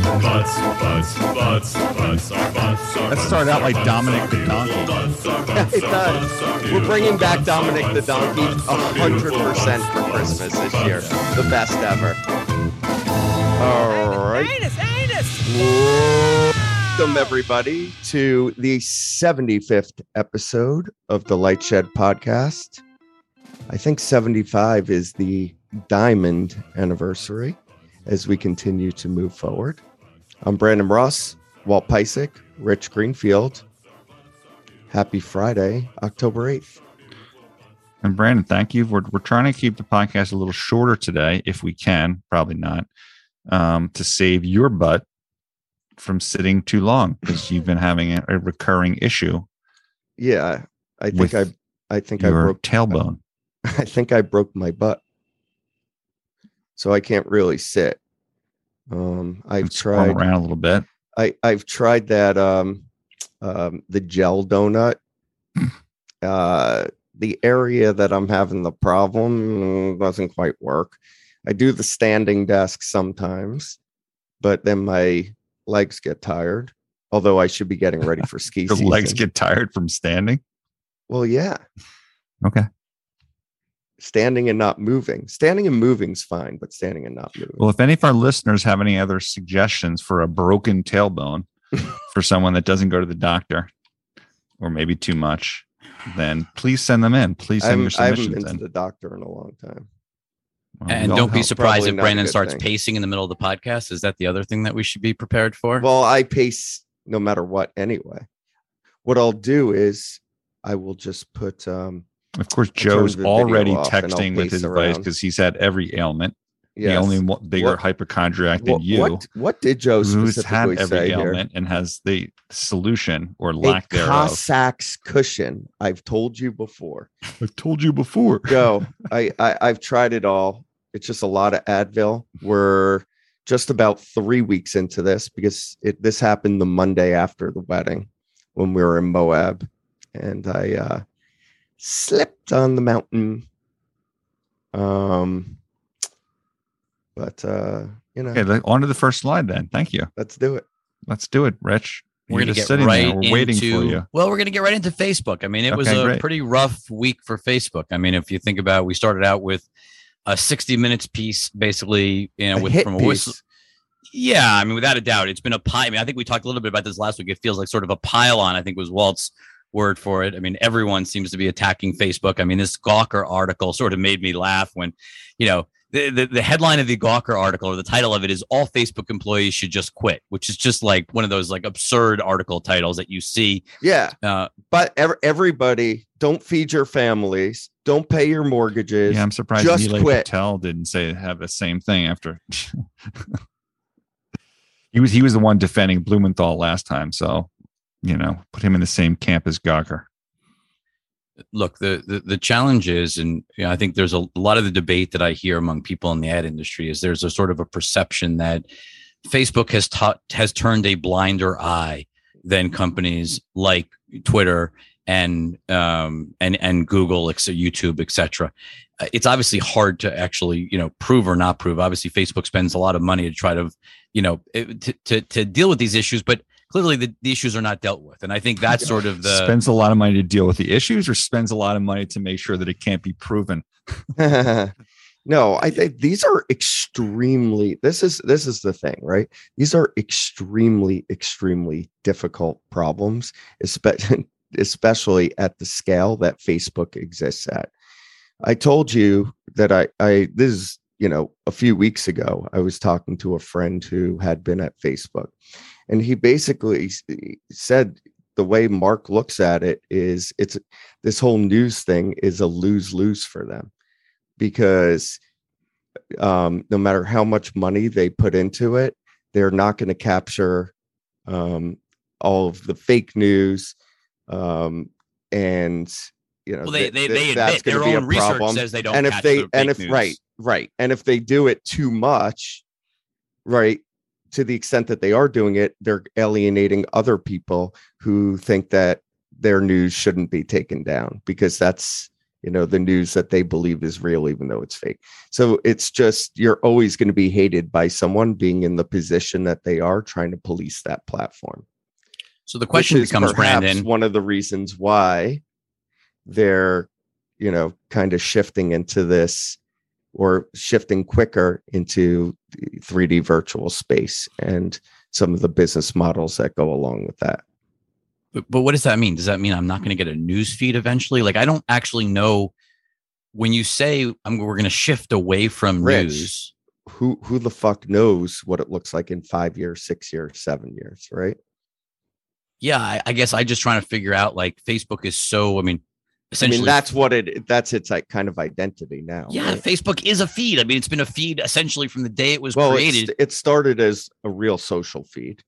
butts, butts, butts, butts, butts, our butts. our Let's start out like Dominic the Donkey. Yeah, it does. We're bringing back Dominic the Donkey butts, our hundred beautiful percent butts, for Christmas this year. The best ever. All right. Welcome everybody to the 75th episode of the Light Shed podcast. I think 75 is the diamond anniversary as we continue to move forward. I'm Brandon Ross, Walt Piecyk, Rich Greenfield. Happy Friday, October 8th. And Brandon, thank you. We're, we're trying to keep the podcast a little shorter today, if we can, probably not, um, to save your butt from sitting too long because you've been having a, a recurring issue Yeah, I think I I think I broke tailbone. I think I broke my butt. So I can't really sit. Um I've and tried around a little bit. I I've tried that um um the gel donut. uh the area that I'm having the problem doesn't quite work. I do the standing desk sometimes, but then my legs get tired. Although I should be getting ready for ski Your season. legs get tired from standing. well, yeah. Okay. Standing and not moving. Standing and moving's fine, but standing and not moving. Well, if any of our listeners have any other suggestions for a broken tailbone for someone that doesn't go to the doctor or maybe too much, then please send them in. Please send I'm, your I haven't submissions been to the doctor in a long time. Well, And don't be surprised if Brandon starts thing. pacing in the middle of the podcast. Is that the other thing that we should be prepared for? Well, I pace no matter what anyway. What I'll do is I will just put um Of course, Joe's already off and I'll texting with his advice because he's had every ailment. yes. The only bigger What- hypochondriac than what, you, what what did Joe who's specifically had every say here? ailment and has the solution or lack thereof. Coccyx cushion. I've told you before. I've told you before. Joe, I, I I've tried it all. It's just a lot of Advil. We're just about three weeks into this because it this happened the Monday after the wedding when we were in Moab, and I uh, slipped on the mountain. Um, but uh, you know, Okay, let- on to the first slide then. Thank you. let's do it. Let's do it, Rich. we're You're gonna just get sitting right there. We're waiting into, for you. Well, we're gonna get right into Facebook. I mean, it was a great. pretty rough week for Facebook. I mean, if you think about, it, we started out with a 60 minutes piece, basically, you know, A with hit from a piece. whistle. Yeah, I mean, without a doubt, it's been a pile. I mean, I think we talked a little bit about this last week. It feels like sort of a pile on. I think was Walt's word for it. I mean, everyone seems to be attacking Facebook. I mean, this Gawker article sort of made me laugh when, you know, the, the, the headline of the Gawker article or the title of it is all Facebook employees should just quit, which is just like one of those like absurd article titles that you see. Yeah, Uh, but ev- everybody, don't feed your families. Don't pay your mortgages. Yeah, I'm surprised just Nilay quit. Patel didn't say have the same thing after. he was he was the one defending Blumenthal last time, so you know, put him in the same camp as Gawker. look the, the the challenge is and you know, i think there's a, lot of the debate that i hear among people in the ad industry is there's a sort of a perception that facebook has taught has turned a blinder eye than companies like twitter and um and and google youtube etc Uh, it's obviously hard to actually you know prove or not prove obviously facebook spends a lot of money to try to you know to to, to deal with these issues but clearly the, the issues are not dealt with and i think that's sort of the spends a lot of money to deal with the issues, or spends a lot of money to make sure that it can't be proven. no, I think these are extremely this is this is the thing, right? These are extremely, extremely difficult problems, especially especially at the scale that Facebook exists at. I told you that I I this is, you know, a few weeks ago, I was talking to a friend who had been at Facebook, and he basically said the way Mark looks at it is it's this whole news thing is a lose lose for them because um, no matter how much money they put into it, they're not going to capture um, all of the fake news. Um, and you know, Well, they th- they, th- they that's admit their own research problem. says they don't. and if they the and if news. right right and if they do it too much right to the extent that they are doing it they're alienating other people who think that their news shouldn't be taken down because that's you know the news that they believe is real even though it's fake so it's just you're always going to be hated by someone being in the position that they are trying to police that platform So the question which becomes, Brandon. one of the reasons why they're you know kind of shifting into this or shifting quicker into the 3d virtual space and some of the business models that go along with that But, but what does that mean? Does that mean I'm not going to get a news feed eventually? Like I don't actually know when you say I'm, we're going to shift away from Rich. news. who who the fuck knows what it looks like in five years six years seven years right Yeah, I, I guess I just trying to figure out like Facebook is so. I mean, i mean that's what it that's its like kind of identity now Yeah, right? Facebook is a feed. I mean, it's been a feed essentially from the day it was well created. it started as a real social feed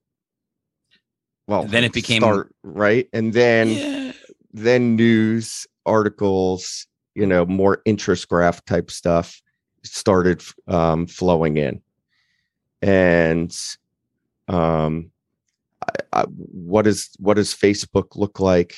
well Then it became- start, right and then yeah. then news articles you know more interest graph type stuff started um, flowing in and um I, I, what is what does facebook look like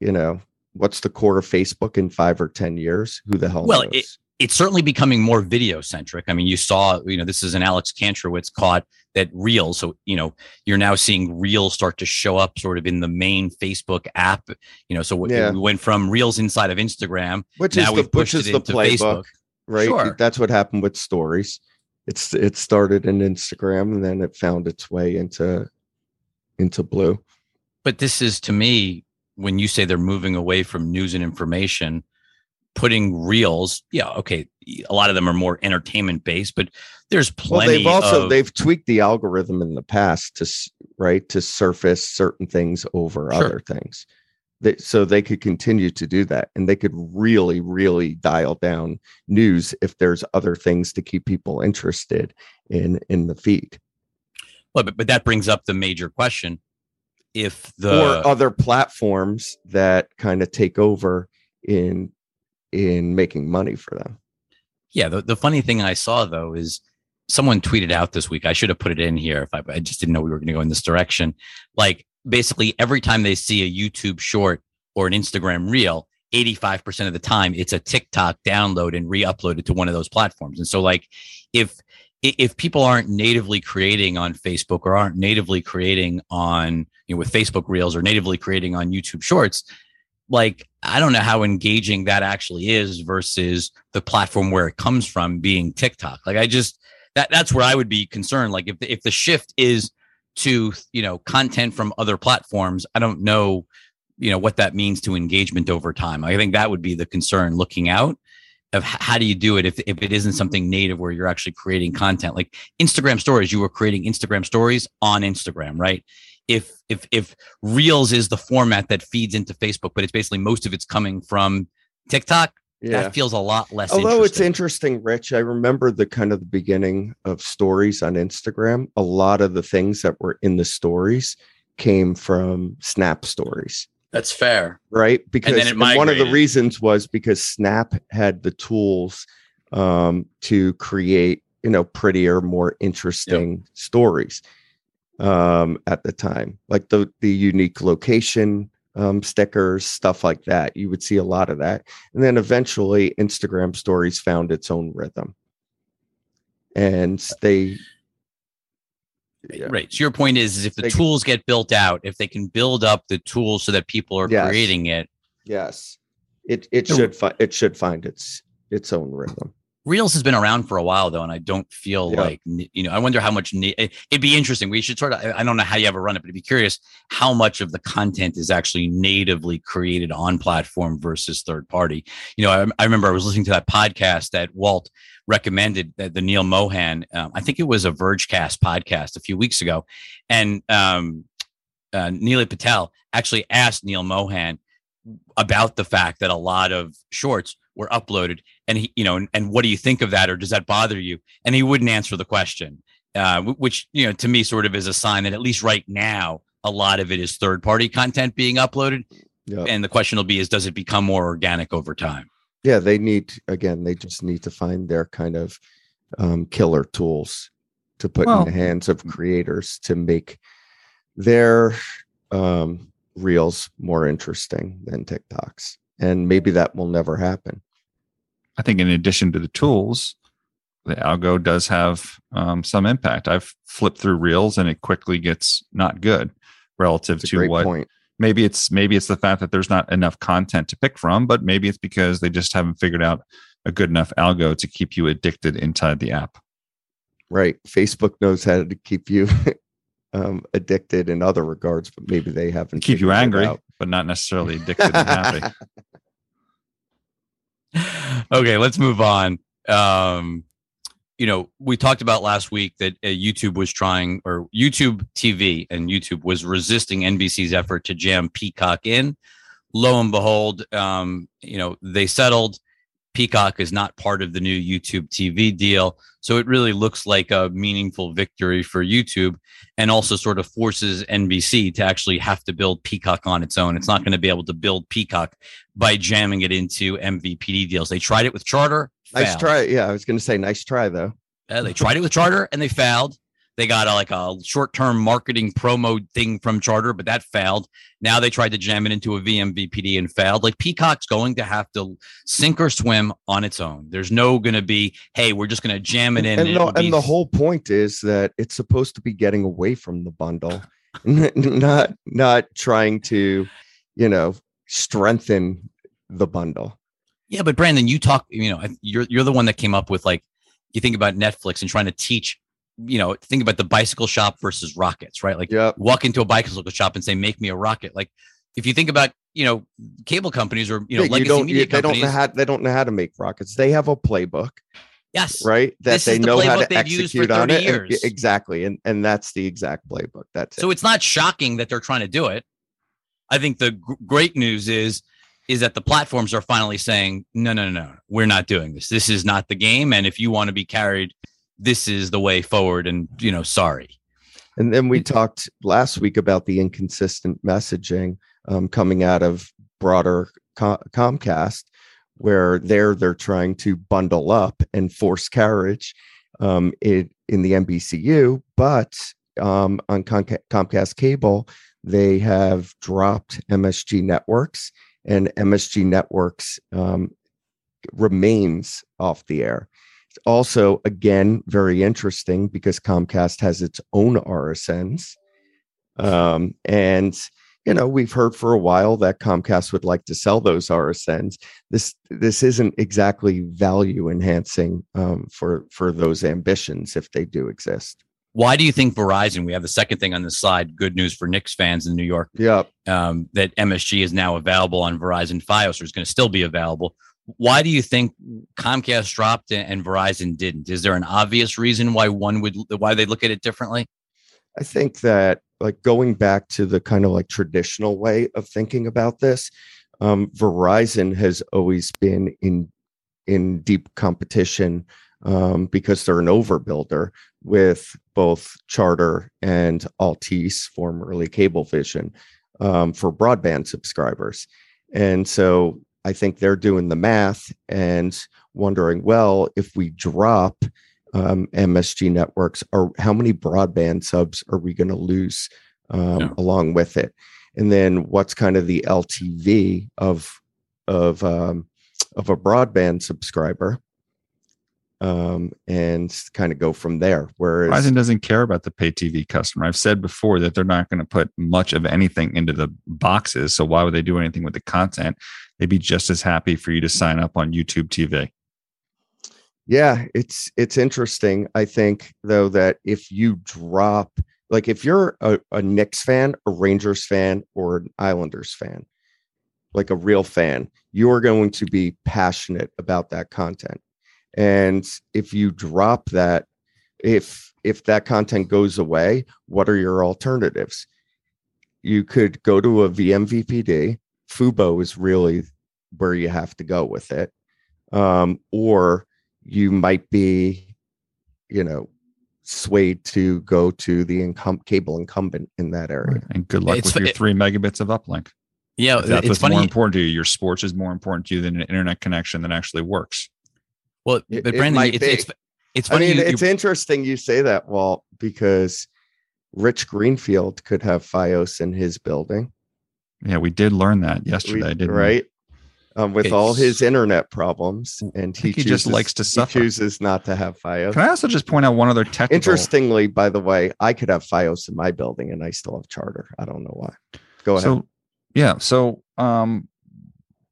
you know what's the core of facebook in five or ten years who the hell Well, knows? it- It's certainly becoming more video centric. I mean, you saw, you know, this is an Alex Kantrowitz caught that Reels. So, you know, you're now seeing Reels start to show up sort of in the main Facebook app. You know, so Yeah. we went from Reels inside of Instagram. which now is the which is the playbook Facebook. right Sure. that's what happened with stories it's it started in instagram and then it found its way into into blue But this is to me, when you say they're moving away from news and information, putting reels, yeah, okay. A lot of them are more entertainment based, but there's plenty. well they've also of, they've tweaked the algorithm in the past to right to surface certain things over Sure. other things they, so they could continue to do that and they could really really dial down news if there's other things to keep people interested in in the feed Well, but, but that brings up the major question. If the or other platforms that kind of take over in in making money for them Yeah, the, the funny thing I saw though is someone tweeted out this week. I should have put it in here if I, I just didn't know we were going to go in this direction. Like basically every time they see a YouTube short or an Instagram reel, 85% of the time it's a TikTok download and re-uploaded to one of those platforms. And so like if if people aren't natively creating on Facebook or aren't natively creating on you know with Facebook Reels or natively creating on YouTube Shorts, like I don't know how engaging that actually is versus the platform where it comes from being TikTok. Like I just that that's where I would be concerned. Like if the, if the shift is to you know content from other platforms, I don't know you know what that means to engagement over time. I think that would be the concern looking out of how do you do it if, if it isn't something native where you're actually creating content like Instagram stories you were creating Instagram stories on Instagram right if if if reels is the format that feeds into Facebook but it's basically most of it's coming from TikTok yeah that feels a lot less Although it's interesting. interesting, Rich, I remember the kind of the beginning of stories on Instagram. A lot of the things that were in the stories came from Snap stories, that's fair right? Because it and one of the reasons was because Snap had the tools um, to create, you know, prettier, more interesting stories um, at the time, like the the unique location um, stickers, stuff like that. You would see a lot of that. And then eventually Instagram stories found its own rhythm. And they Yeah. Right. So your point is, is if the They- tools get built out, if they can build up the tools so that people are Yes. creating it, yes, it it should find it should find its its own rhythm. Reels has been around for a while though, and I don't feel Yeah. like you know. I wonder how much it- it'd be interesting. We should sort of. I I don't know how you ever run it, but I'd be curious how much of the content is actually natively created on platform versus third party. You know, I, I remember I was listening to that podcast that Walt recommended, that the Neal Mohan. Um, I think it was a Vergecast podcast a few weeks ago, and um, uh, Nilay Patel actually asked Neal Mohan about the fact that a lot of shorts were uploaded and he you know and, and what do you think of that or does that bother you and he wouldn't answer the question uh, which you know to me sort of is a sign that at least right now a lot of it is third party content being uploaded Yeah. and the question will be is does it become more organic over time yeah, they need again, they just need to find their kind of um, killer tools to put Well- in the hands of creators to make their um, reels more interesting than TikToks. and maybe that will never happen. I think in addition to the tools, the algo does have um, some impact. I've flipped through reels and it quickly gets not good relative to what point. maybe it's maybe it's the fact that there's not enough content to pick from, but maybe it's because they just haven't figured out a good enough algo to keep you addicted inside the app. Right. Facebook knows how to keep you um, addicted in other regards, but maybe they haven't Keep you angry, but not necessarily addicted and happy. okay, let's move on. Um, you know, we talked about last week that uh, YouTube was trying, or YouTube TV and YouTube was resisting NBC's effort to jam Peacock in. Lo and behold, um, you know, they settled. Peacock is not part of the new YouTube TV deal. So it really looks like a meaningful victory for YouTube and also sort of forces NBC to actually have to build Peacock on its own. It's not going to be able to build Peacock by jamming it into MVPD deals. They tried it with Charter. Nice failed. try. Yeah, I was going to say nice try though. Uh, they tried it with Charter and they failed. They got a, like a short-term marketing promo thing from Charter, but that failed. Now they tried to jam it into a VMVPD and failed. Like Peacock's going to have to sink or swim on its own. There's no going to be, hey, we're just going to jam it in. and, and be- the whole point is that it's supposed to be getting away from the bundle, not not trying to, you know, strengthen the bundle. Yeah, but Brandon, you talk, you know, you're you're the one that came up with like you think about Netflix and trying to teach, you know, think about the bicycle shop versus rockets, right? Like Yep. walk into a bicycle shop and say, "Make me a rocket." Like if you think about, you know, cable companies or you know, Yeah, legacy don't. media you- they don't companies, know how they don't know how to make rockets. They have a playbook, yes, right? That This they the know how to they've used for execute on it. years. exactly, and and that's the exact playbook. That's So it. it's not shocking that they're trying to do it. I think the gr- great news is is that the platforms are finally saying, "No, no, no, no. We're not doing this. This is not the game and if you want to be carried, this is the way forward and, you know, sorry." And then we talked last week about the inconsistent messaging um, coming out of broader Co- Comcast, where there they're trying to bundle up and force carriage um, it, in the NBCU, but um, on Comca- Comcast cable they have dropped MSG Networks, and MSG Networks um, remains off the air. Also, again, very interesting because Comcast has its own RSNs. Um, and you know, we've heard for a while that Comcast would like to sell those RSNs. This this isn't exactly value enhancing um, for for those ambitions if they do exist. Why do you think Verizon, we have the second thing on the slide, good news for Knicks fans in New York, Yep. um, that MSG is now available on Verizon Fios or is going to still be available. Why do you think Comcast dropped and, and Verizon didn't? Is there an obvious reason why one would why they look at it differently? I think that like going back to the kind of like traditional way of thinking about this, um, Verizon has always been in in deep competition um, because they're an overbuilder with both Charter and Altice, formerly Cablevision, um, for broadband subscribers, and so I think they're doing the math and wondering, well, if we drop um, MSG networks, or how many broadband subs are we going to lose um, Yeah. along with it? And then what's kind of the LTV of of um, of a broadband subscriber, um, and kind of go from there. Whereas Verizon doesn't care about the pay TV customer. I've said before that they're not going to put much of anything into the boxes. So why would they do anything with the content? They'd be just as happy for you to sign up on YouTube TV. Yeah, it's it's interesting. I think though that if you drop like if you're a, a Knicks fan, a Rangers fan, or an Islanders fan, like a real fan, you are going to be passionate about that content. And if you drop that, if if that content goes away, what are your alternatives? You could go to a VMVPD. Fubo is really where you have to go with it. Um, or you might be, you know, swayed to go to the incum- cable incumbent in that area. And good luck It's- with your it- three megabits of uplink. Yeah, that's it's what's funny. more important to you. Your sports is more important to you than an internet connection that actually works. Well, but it Brandon, might it's, be. it's it's I funny. mean, you- it's you- interesting you say that, Walt, because Rich Greenfield could have FiOS in his building, Yeah, we did learn that We- yesterday, didn't we? right? um, with Okay, all his internet problems, and he, think he just likes to suffer. He chooses not to have FiOS. Can I also just point out one other technical? Interestingly, by the way, I could have FiOS in my building, and I still have Charter. I don't know why. Go ahead. So, yeah. So, um,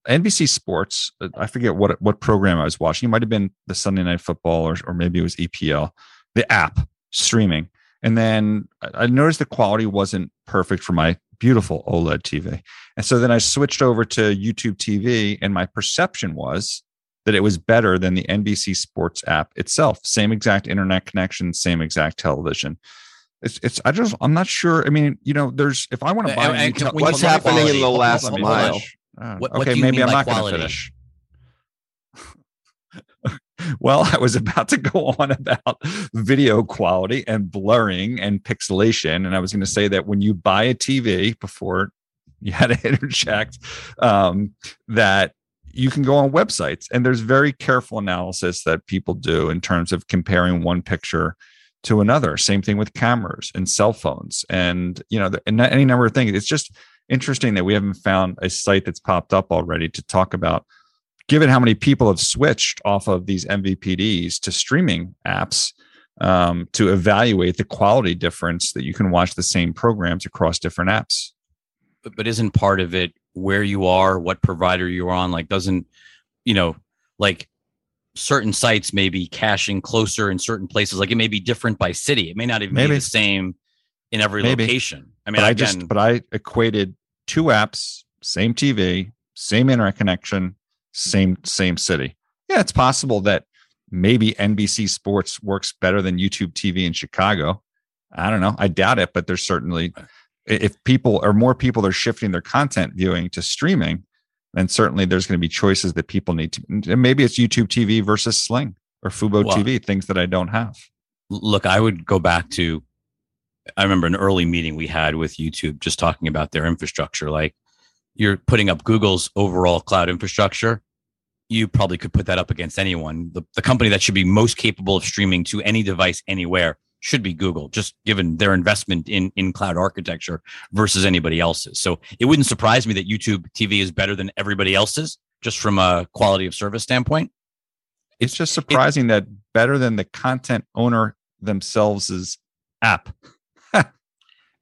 NBC Sports. uh, I forget what what program I was watching. It might have been the Sunday Night Football, or or maybe it was EPL. The app streaming, and then I noticed the quality wasn't perfect for my beautiful OLED TV, and so then I switched over to YouTube TV, and my perception was that it was better than the NBC Sports app itself. Same exact internet connection, same exact television. It's, it's I just I'm not sure. I mean, you know, there's if I want to buy and can- tel- when you What's happening in the last mile? Uh, What- what okay, you maybe I'm not going to finish. well, I was about to go on about video quality and blurring and pixelation, and I was going to say that when you buy a TV, before you had to interject, um, that you can go on websites and there's very careful analysis that people do in terms of comparing one picture to another. Same thing with cameras and cell phones, and you know, the- and any number of things. It's just interesting that we haven't found a site that's popped up already to talk about given how many people have switched off of these MVPDs to streaming apps um, to evaluate the quality difference that you can watch the same programs across different apps. but, but isn't part of it where you are, what provider you're on? Like, doesn't you know, like certain sites may be caching closer in certain places. Like, it may be different by city. It may not even Maybe. be the same in every Maybe. location. I mean, but I again, just but I equated two apps, same TV, same internet connection, same same city. Yeah, it's possible that maybe NBC Sports works better than YouTube TV in Chicago. I don't know. I doubt it, but there's certainly if people or more people are shifting their content viewing to streaming, then certainly there's going to be choices that people need to. And maybe it's YouTube TV versus Sling or Fubo Well- TV, things that I don't have. look, I would go back to I remember an early meeting we had with YouTube just talking about their infrastructure. Like you're putting up Google's overall cloud infrastructure. You probably could put that up against anyone. The, the company that should be most capable of streaming to any device anywhere should be Google, just given their investment in, in cloud architecture versus anybody else's. So it wouldn't surprise me that YouTube TV is better than everybody else's just from a quality of service standpoint. It's just surprising that better than the content owner themselves' app.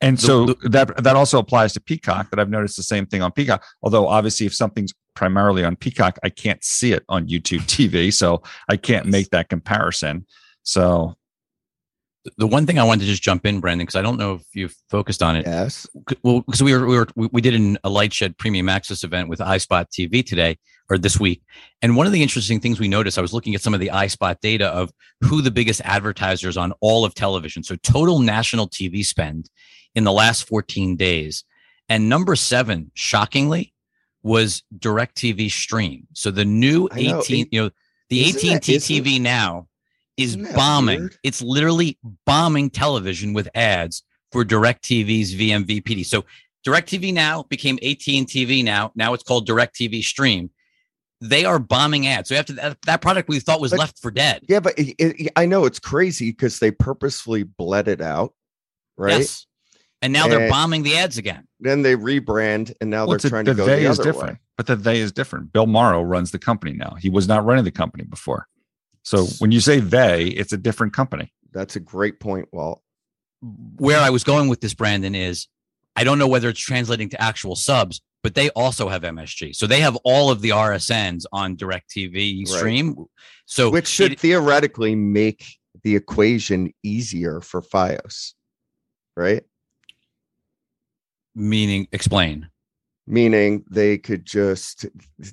And The- so the- that that also applies to Peacock. That I've noticed the same thing on Peacock. Although obviously, if something's primarily on Peacock, I can't see it on YouTube TV, so I can't make that comparison. So The one thing I wanted to just jump in, Brandon, because I don't know if you've focused on it. yes. Well because we were we were we did an, a light shed premium access event with ispot tv today or this week and one of the interesting things we noticed i was looking at some of the ispot data of who the biggest advertisers on all of television so total national tv spend in the last 14 days and number seven shockingly was direct tv stream so the new I know. 18 you know the Isn't that- at&t isn't- tv now is bombing weird? it's literally bombing television with ads for DirecTV's VMVPD. So DirecTV now became AT&T TV now. Now it's called DirecTV Stream. They are bombing ads. So after that, that product we thought was But- left for dead. Yeah, but it, it, I know it's crazy because they purposefully bled it out, right? Yes. And now they're bombing the ads again. Then they rebrand, and now well, they're a- trying the to go they the is other different, way. but the they is different. Bill Morrow runs the company now. He was not running the company before. So when you say they, it's a different company. That's a great point, Walt. Where I was going with this, Brandon, is I don't know whether it's translating to actual subs, but they also have MSG. So they have all of the RSNs on DirecTV Right. Stream. So Which should it- theoretically make the equation easier for FiOS, right? meaning explain. Meaning they could just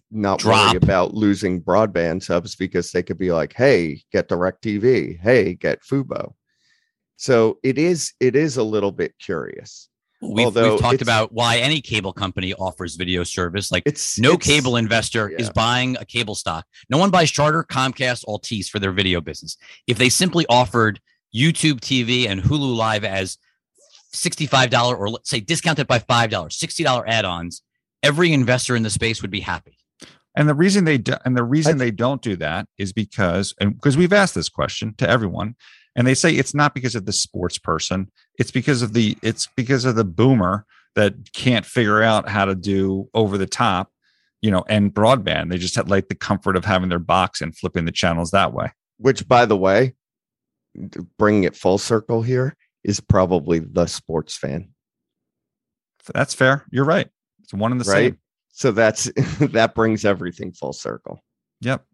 not Drop. worry about losing broadband subs because they could be like, "Hey, get DirecTV. Hey, get Fubo." So it is it is a little bit curious. We've, Although we've talked about why any cable company offers video service. Like It's no it's- cable investor is buying a cable stock. No one buys Charter, Comcast, Altice for their video business. If they simply offered YouTube TV and Hulu Live as $65 or let's say discounted by $5, $60 add-ons, every investor in the space would be happy. And the reason they do, and the reason they don't do that is because and because we've asked this question to everyone, and they say it's not because of the sports person, it's because of the it's because of the boomer that can't figure out how to do over the top you know, and broadband. They just had like the comfort of having their box and flipping the channels that way. Which, by the way, bringing it full circle here is probably the sports fan, That's fair. You're right. It's one and the right? same. So that's that brings everything full circle. Yep.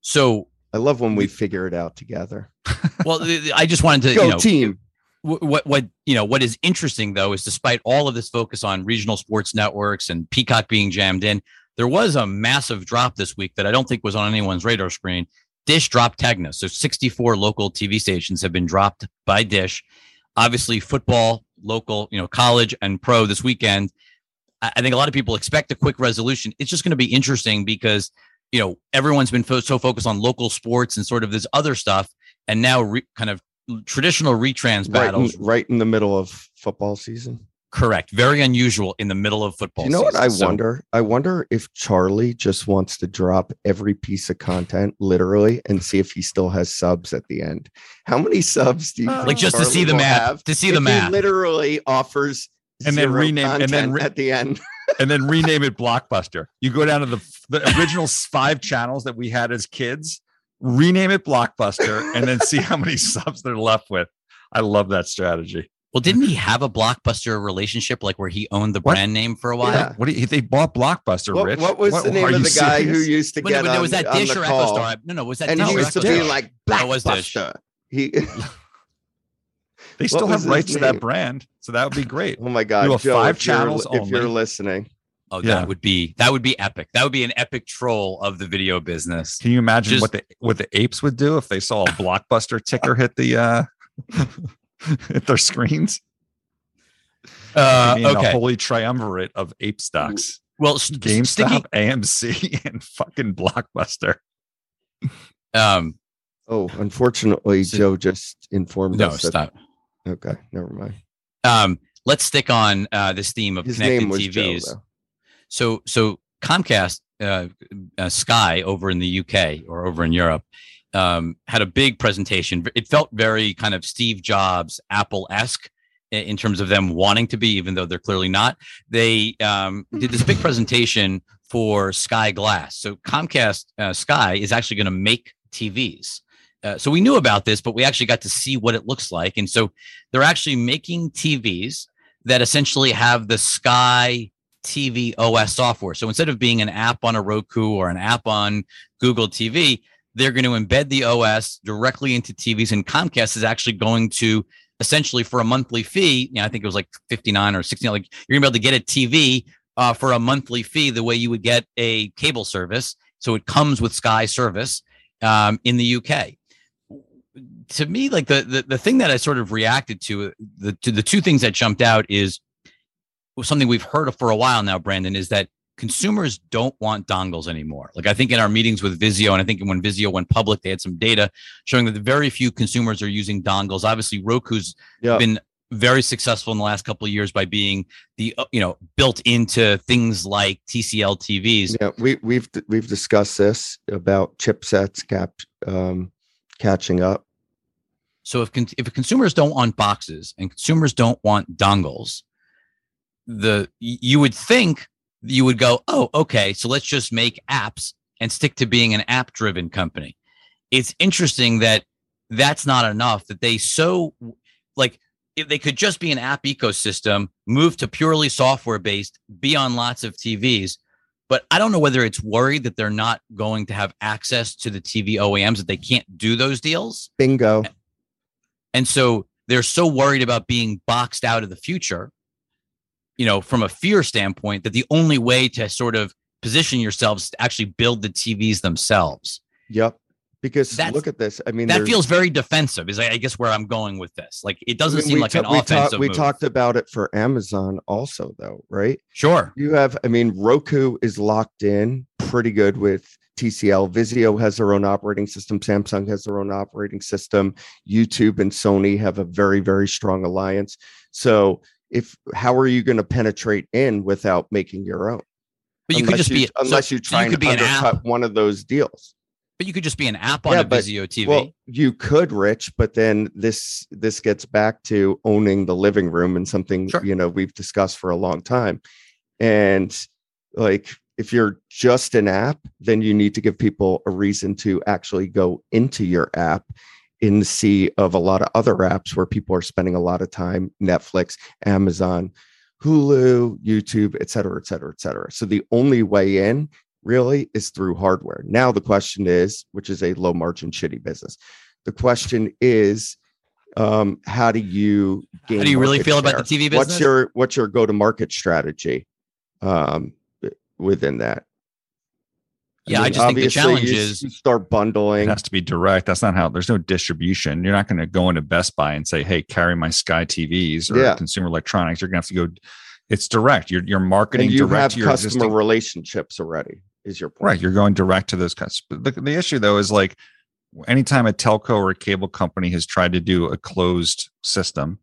So, I love when we figure it out together. well, th- th- I just wanted to, Go you know, team. what what you know what is interesting though is despite all of this focus on regional sports networks and Peacock being jammed in, there was a massive drop this week that I don't think was on anyone's radar screen. Dish dropped Tegna, so 64 local TV stations have been dropped by Dish. Obviously, football, local, you know, college and pro this weekend. I think a lot of people expect a quick resolution. It's just going to be interesting because you know everyone's been fo- so focused on local sports and sort of this other stuff, and now re- kind of traditional retrans Right in, battles. right in the middle of football season. Correct. Very unusual in the middle of football. Do you know what I. So- wonder? I wonder if Charlie just wants to drop every piece of content literally and see if he still has subs at the end. How many subs do you Uh, think like just to see the will math, to see the he math. literally offers And then rename- and then re- at the end. and then rename it Blockbuster. You go down to the the original five channels that we had as kids, rename it Blockbuster, and then see how many subs they're left with. I love that strategy. Well, didn't he have a blockbuster relationship, like where he owned the What? brand name for a while? Yeah. What do you, they bought Blockbuster, What, Rich? what was the name of you the guy who used to Well, no, get but there on, was that on Dish the or call? EchoStar. No, no, was that and Dish he or used to be Star? like No, it was Dish. He, They still have his rights to that brand, so that would be great. oh my god, Do a Joe, five if you're- channels If you're listening, Oh, Yeah. that would be that would be epic. That would be an epic troll of the video business. Can you imagine Just- what the what the apes would do if they saw a Blockbuster ticker hit the uh hit their screens? Uh, Being the okay. holy triumvirate of ape stocks. Well, st- GameStop, sticking. AMC, and fucking Blockbuster. Um, oh, unfortunately, So- Joe just informed no, us. That, stop. okay, never mind. Um, let's stick on uh, this theme of His connected name was TVs. Joe. So so Comcast, uh, uh, Sky over in the UK or over in Europe, um, had a big presentation. It felt very kind of Steve Jobs, Apple esque in terms of them wanting to be, even though they're clearly not. They um, did this big presentation for Sky Glass. So Comcast uh, Sky is actually going to make TVs. Uh, so we knew about this, but we actually got to see what it looks like. And so they're actually making TVs that essentially have the Sky TV OS software. So instead of being an app on a Roku or an app on Google TV, they're going to embed the OS directly into TVs. And Comcast is actually going to essentially for a monthly fee, you know, I think it was like 59 or 60, like you're gonna be able to get a TV uh, for a monthly fee the way you would get a cable service. So it comes with Sky service um, in the UK. To me, like the, the the thing that I sort of reacted to the to the two things that jumped out is something we've heard for a while now, Brandon, is that consumers don't want dongles anymore. Like I think in our meetings with Vizio, and I think when Vizio went public, they had some data showing that very few consumers are using dongles. Obviously, Roku's Yeah. been very successful in the last couple of years by being the uh, you know built into things like TCL TVs. Yeah, we we've we've discussed this about chipsets cap um, catching up. So if if consumers don't want boxes and consumers don't want dongles, the you would think you would go, oh, okay, so let's just make apps and stick to being an app driven company. It's interesting that that's not enough. That they so like if they could just be an app ecosystem, move to purely software based, be on lots of TVs. But I don't know whether it's worried that they're not going to have access to the TV OEMs that they can't do those deals. Bingo. And so they're so worried about being boxed out of the future, you know, from a fear standpoint, that the only way to sort of position yourselves to actually build the TVs themselves. Yep. Because That's- look at this. I mean, That feels very defensive, is I guess where I'm going with this. Like it doesn't mean, seem like ta- an we offensive we move. talked about it for Amazon also, though, right? Sure. You have, I mean, Roku is locked in pretty good with TCL. Vizio has their own operating system. Samsung has their own operating system. YouTube and Sony have a very, very strong alliance. So, if how are you going to penetrate in without making your own? But you could Unless just be so- unless you so try you could and be an undercut app, one of those deals. but you could just be an app on Yeah, a but- Vizio TV. Well, you could, Rich, but then this this gets back to owning the living room and something Sure. you know we've discussed for a long time, and like if you're just an app, then you need to give people a reason to actually go into your app in the sea of a lot of other apps where people are spending a lot of time Netflix, Amazon, Hulu, YouTube, et cetera, et cetera, et cetera. So the only way in really is through hardware. Now, the question is, which is a low margin, shitty business, the question is, um, how do you gain how do you really feel share? about the TV business? What's your what's your go to market strategy um, within that? Yeah, I, mean, I just think the challenge you, is start bundling. It has to be direct. That's not how. There's no distribution. You're not going to go into Best Buy and say, "Hey, carry my Sky TVs or yeah. consumer electronics." You're going to have to go. It's direct. You're you're marketing. And you direct have customer existing, relationships already. Is your point right? You're going direct to those customers. The, the issue though is like anytime a telco or a cable company has tried to do a closed system,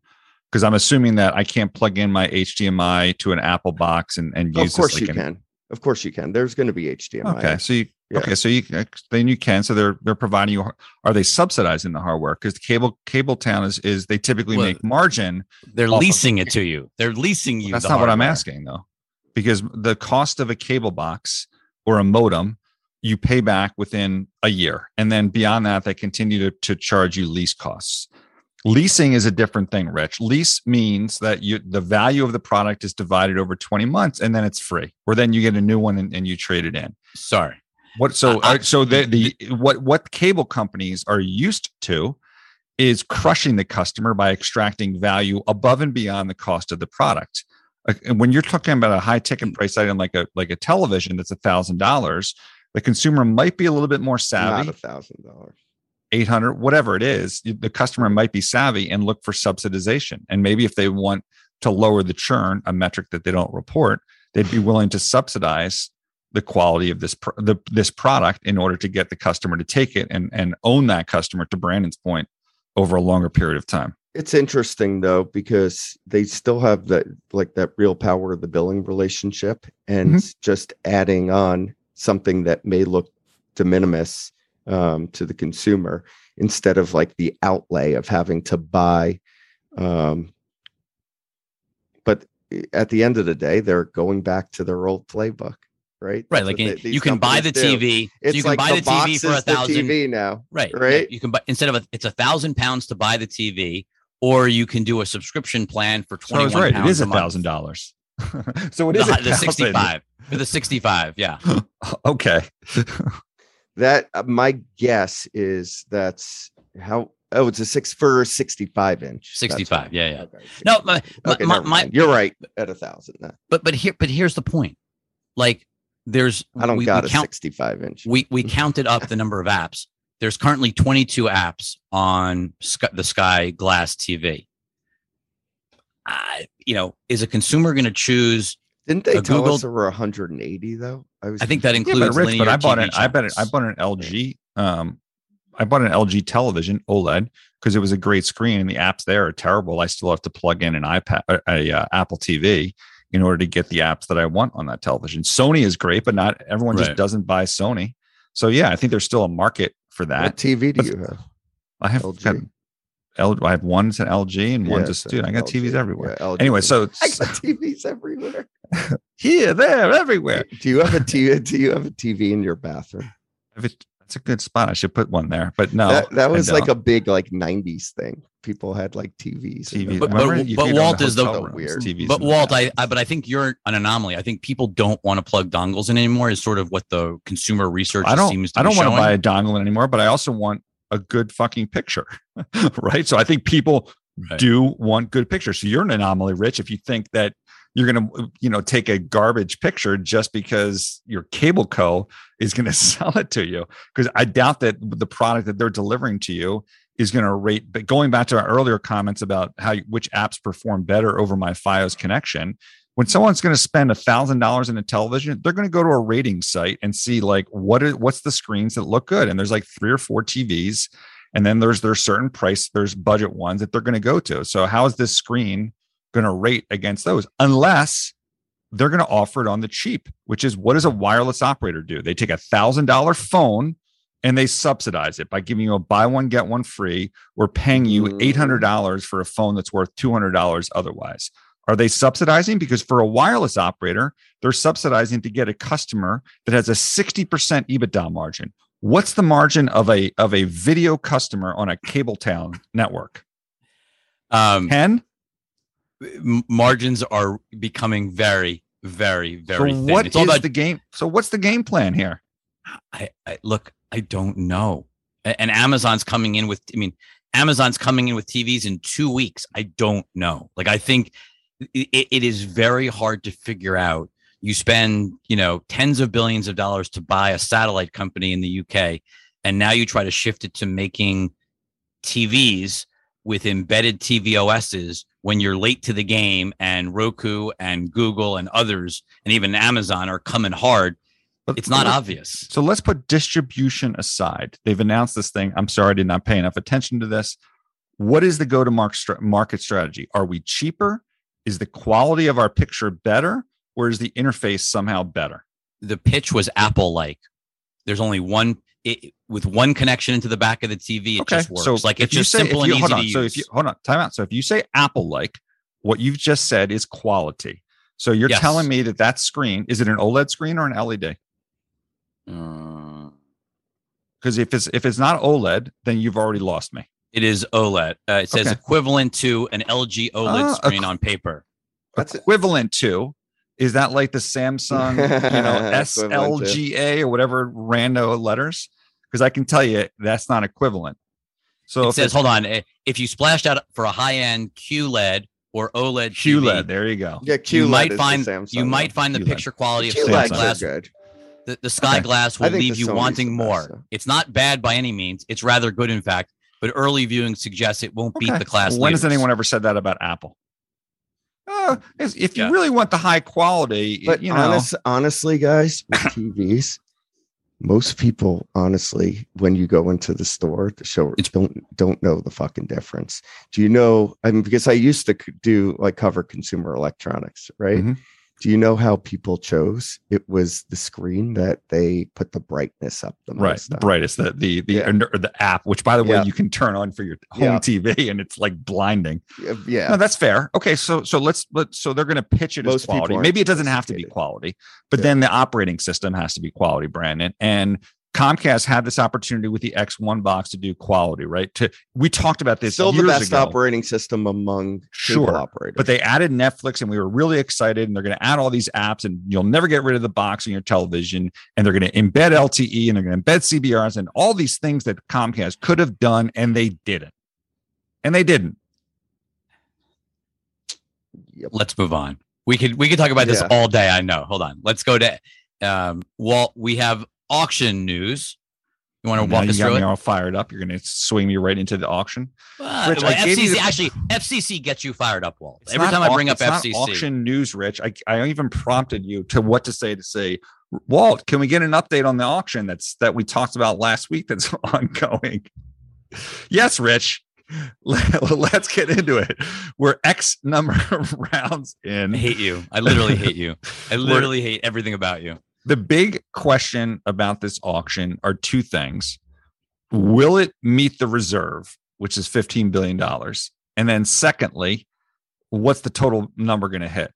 because I'm assuming that I can't plug in my HDMI to an Apple box and, and use. Of course like you an, can. Of course you can. There's going to be HDMI. Okay, so you yeah. okay, so you uh, then you can. So they're they're providing you. Are they subsidizing the hardware? Because the cable cable town is is they typically well, make margin. They're leasing of, it to you. They're leasing you. That's not hardware. what I'm asking though, because the cost of a cable box or a modem you pay back within a year. And then beyond that, they continue to, to charge you lease costs. Leasing is a different thing, Rich. Lease means that you the value of the product is divided over 20 months and then it's free, or then you get a new one and, and you trade it in. Sorry. What so uh, so the, the what what cable companies are used to is crushing the customer by extracting value above and beyond the cost of the product. And when you're talking about a high ticket price item like a like a television that's a thousand dollars, the consumer might be a little bit more savvy. Not a thousand dollars. 800 whatever it is the customer might be savvy and look for subsidization and maybe if they want to lower the churn a metric that they don't report they'd be willing to subsidize the quality of this the, this product in order to get the customer to take it and and own that customer to brandon's point over a longer period of time it's interesting though because they still have that like that real power of the billing relationship and mm-hmm. just adding on something that may look de minimis um, to the consumer instead of like the outlay of having to buy. Um, but at the end of the day, they're going back to their old playbook, right? Right. That's like they, you can buy the TV. It's so you can like buy the, the TV for a thousand. TV now, right? Right. You can buy instead of a, it's a thousand pounds to buy the TV, or you can do a subscription plan for twenty. So right. It is a thousand dollars. so it is the, the 65 for the 65 yeah okay that uh, my guess is that's how oh it's a six for 65 inch 65 yeah yeah okay. no my, okay, my, my, you're right at a thousand but but here but here's the point like there's i don't we, got we a count, 65 inch we we counted up the number of apps there's currently 22 apps on the sky glass tv you know, is a consumer going to choose? Didn't they tell Google? us there were 180 though? I was. I think that includes. Yeah, but, Rich, but I bought an. I bet it, I bought an LG. Um, I bought an LG television OLED because it was a great screen and the apps there are terrible. I still have to plug in an iPad, a, a uh, Apple TV in order to get the apps that I want on that television. Sony is great, but not everyone right. just doesn't buy Sony. So yeah, I think there's still a market for that. What TV do but you have? I have LG. L, I have one's an LG and one's a student. I got LG, TVs everywhere. Yeah, anyway, so I got TVs everywhere. Here, there, everywhere. Do you have a TV? Do you have a TV in your bathroom? that's a good spot. I should put one there, but no, that, that was like a big like '90s thing. People had like TVs. TVs. But, but, but Walt is the weird. TVs but Walt, I, I, but I think you're an anomaly. I think people don't want to plug dongles in anymore. Is sort of what the consumer research I don't, seems to. I don't want to buy a dongle anymore, but I also want a good fucking picture, right? So I think people right. do want good pictures. So you're an anomaly, Rich, if you think that you're going to, you know, take a garbage picture just because your cable co is going to sell it to you. Because I doubt that the product that they're delivering to you is going to rate. But going back to our earlier comments about how which apps perform better over my FiOS connection, when someone's going to spend a thousand dollars in a television, they're going to go to a rating site and see like what is what's the screens that look good. And there's like three or four TVs, and then there's there's certain price, there's budget ones that they're going to go to. So how is this screen going to rate against those? Unless they're going to offer it on the cheap, which is what does a wireless operator do? They take a thousand dollar phone and they subsidize it by giving you a buy one get one free. We're paying you mm-hmm. eight hundred dollars for a phone that's worth two hundred dollars otherwise Are they subsidizing? Because for a wireless operator, they're subsidizing to get a customer that has a 60% EBITDA margin. What's the margin of a of a video customer on a cable town network? Um, 10? m- margins are becoming very, very, very So thin. what It's is about the game? So what's the game plan here? I, I look, I don't know. And Amazon's coming in with, I mean, Amazon's coming in with TVs in two weeks. I don't know. Like, I think it, it is very hard to figure out. You spend, you know, tens of billions of dollars to buy a satellite company in the UK, and now you try to shift it to making TVs with embedded TVOSs when you're late to the game, and Roku and Google and others, and even Amazon are coming hard. But It's not obvious. So let's put distribution aside. They've announced this thing. I'm sorry, I did not pay enough attention to this. What is the go to market strategy? Are we cheaper? Is the quality of our picture better? Or is the interface somehow better? the pitch was Apple like. There's only one it, with one connection into the back of the TV. It just works. So like it's just say- simple if and you- easy hold to on. use. So if you hold on, time out. So if you say Apple like, what you've just said is quality. So you're Yes. telling me that that screen is it an OLED screen or an LED? Uh, Because if it's if it's not OLED, then you've already lost me. It is OLED. Uh, it says Okay. equivalent to an LG OLED Ah, screen equ- on paper. That's it. equivalent to is that like the Samsung, you know, SLGA or whatever rando letters? Because I can tell you that's not equivalent. So it if says, hold on, eh, if you splashed out for a high end QLED or OLED TV, QLED, there you go. Yeah, QLED you might find Samsung you might find the QLED. picture quality of QLEDs Sky Samsung. Glass. good. The, the Sky Okay. Glass will leave you Sony's wanting more. best, though. It's not bad by any means. It's rather good, in fact. But early viewing suggests it won't beat the class. When has anyone ever said that about Apple? Uh, if if you Yeah. really want the high quality, But you know, honest, honestly, guys, with TVs, most people, honestly, when you go into the store, the show It's- don't don't know the fucking difference. Do you know? I mean, because I used to do like cover consumer electronics, right? Mhm. Do you know how people chose? It was the screen that they put the brightness up the right, most. on. brightest the the the, Yeah. the app, which by the way Yeah. you can turn on for your home Yeah. TV, and it's like blinding. Yeah, Yeah. No, that's fair. Okay, so so let's let so they're going to pitch it Most as quality. Maybe it doesn't have to be quality, but then the operating system has to be quality, Brandon. And Comcast had this opportunity with the X1 box to do quality, right? To we talked about this Still the best ago, operating system among Sure, operators. but they added Netflix, and we were really excited. And they're going to add all these apps, and you'll never get rid of the box on your television. And they're going to embed LTE, and they're going to embed CBRS, and all these things that Comcast could have done, and they didn't. And they didn't. Yep. let's move on. We could we could talk about this all day. I know. Hold on. Let's go to um Walt. We have auction news. You want to walk you us through it? all fired up. You're going to swing me right into the auction. Rich, well, I gave you FCC the- actually FCC gets you fired up, Walt. It's Every not time I au- bring up it's not FCC, auction news, Rich, I, I even prompted you to what to say to say, Walt, can we get an update on the auction that's that we talked about last week that's ongoing? yes, Rich. Let- Let's get into it. We're X number of rounds in. I hate you. I literally hate you. I literally hate everything about you. The big question about this auction are two things. Will it meet the reserve, which is $15 billion? And then, secondly, what's the total number going to hit?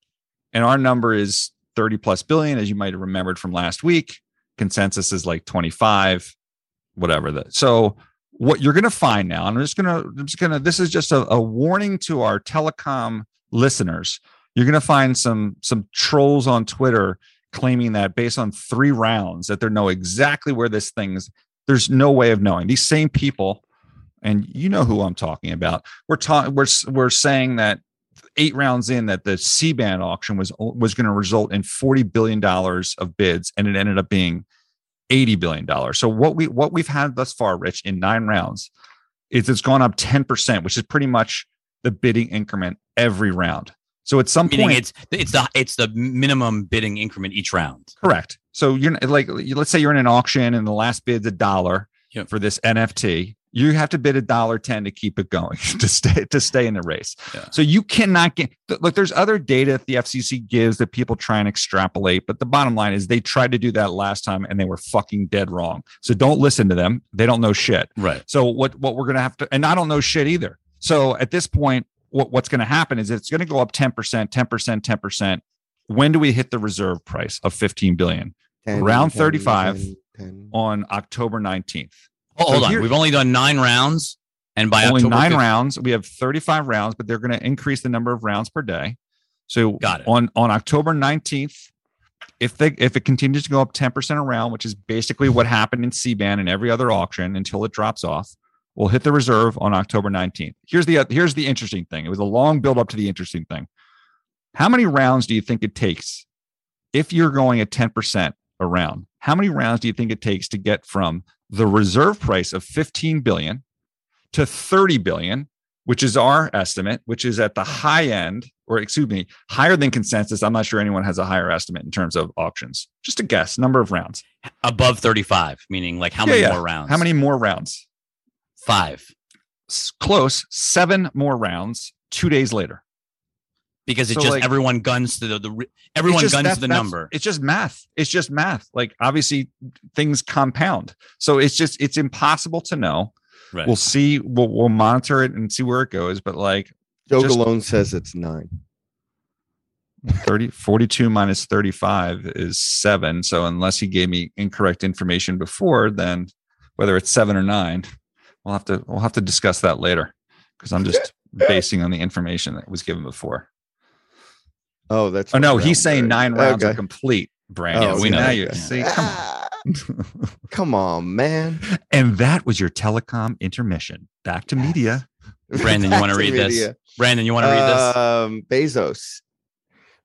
And our number is 30 plus billion, as you might have remembered from last week. Consensus is like 25, whatever that. So, what you're going to find now, and I'm just going to, I'm just going to, this is just a, a warning to our telecom listeners. You're going to find some some trolls on Twitter claiming that based on three rounds that they know exactly where this thing's there's no way of knowing. These same people and you know who i'm talking about we're talking we're, we're saying that eight rounds in that the c-band auction was was going to result in 40 billion dollars of bids and it ended up being 80 billion dollars. So what we what we've had thus far rich in nine rounds is it's gone up 10% which is pretty much the bidding increment every round so at some Meaning point it's it's the it's the minimum bidding increment each round. Correct. So you're like, let's say you're in an auction and the last bid's a dollar Yep. for this NFT. You have to bid a dollar ten to keep it going to stay to stay in the race. Yeah. So you cannot get look. There's other data that the FCC gives that people try and extrapolate, but the bottom line is they tried to do that last time and they were fucking dead wrong. So don't listen to them. They don't know shit. Right. So what what we're gonna have to, and I don't know shit either. So at this point, what, what's going to happen is it's going to go up 10%, 10%, 10%. When do we hit the reserve price of 15 billion? 10, Round 10, 35 10, 10. On October 19th. Oh, So hold on. We've only done nine rounds, and by Only October nine 15th rounds. We have 35 rounds, but they're going to increase the number of rounds per day. So Got it. on on October 19th, if they if it continues to go up 10% a round, which is basically what happened in C-band and every other auction until it drops off, we'll hit the reserve on October 19th. Here's the here's the interesting thing. It was a long build up to the interesting thing. How many rounds do you think it takes if you're going at 10% a round? How many rounds do you think it takes to get from the reserve price of 15 billion to 30 billion, which is our estimate, which is at the high end, or excuse me, higher than consensus. I'm not sure anyone has a higher estimate in terms of auctions. Just a guess, number of rounds. above 35, meaning like how Yeah, many yeah. more rounds? How many more rounds? Five. S- Close, seven more rounds two days later. Because it's So, just like- everyone guns to the, the everyone just guns math- to the math- number. It's just math. It's just math. Like obviously things compound. So it's just it's impossible to know. Right. We'll see. We'll, we'll monitor it and see where it goes. But like Joe just- Galone says it's nine. 30 42 minus 35 is 7 so unless he gave me incorrect information before then whether it's 7 or 9 we'll have to we'll have to discuss that later because i'm just basing on the information that was given before. Oh, that's oh no he's saying they're- 9 rounds are complete brandon. Oh, See, we know. now you Yeah. see come on. Come on, man. and that was your telecom intermission. Back to media. Brandon, you wanna Back read this? Brandon, you want to read this? Um, Bezos.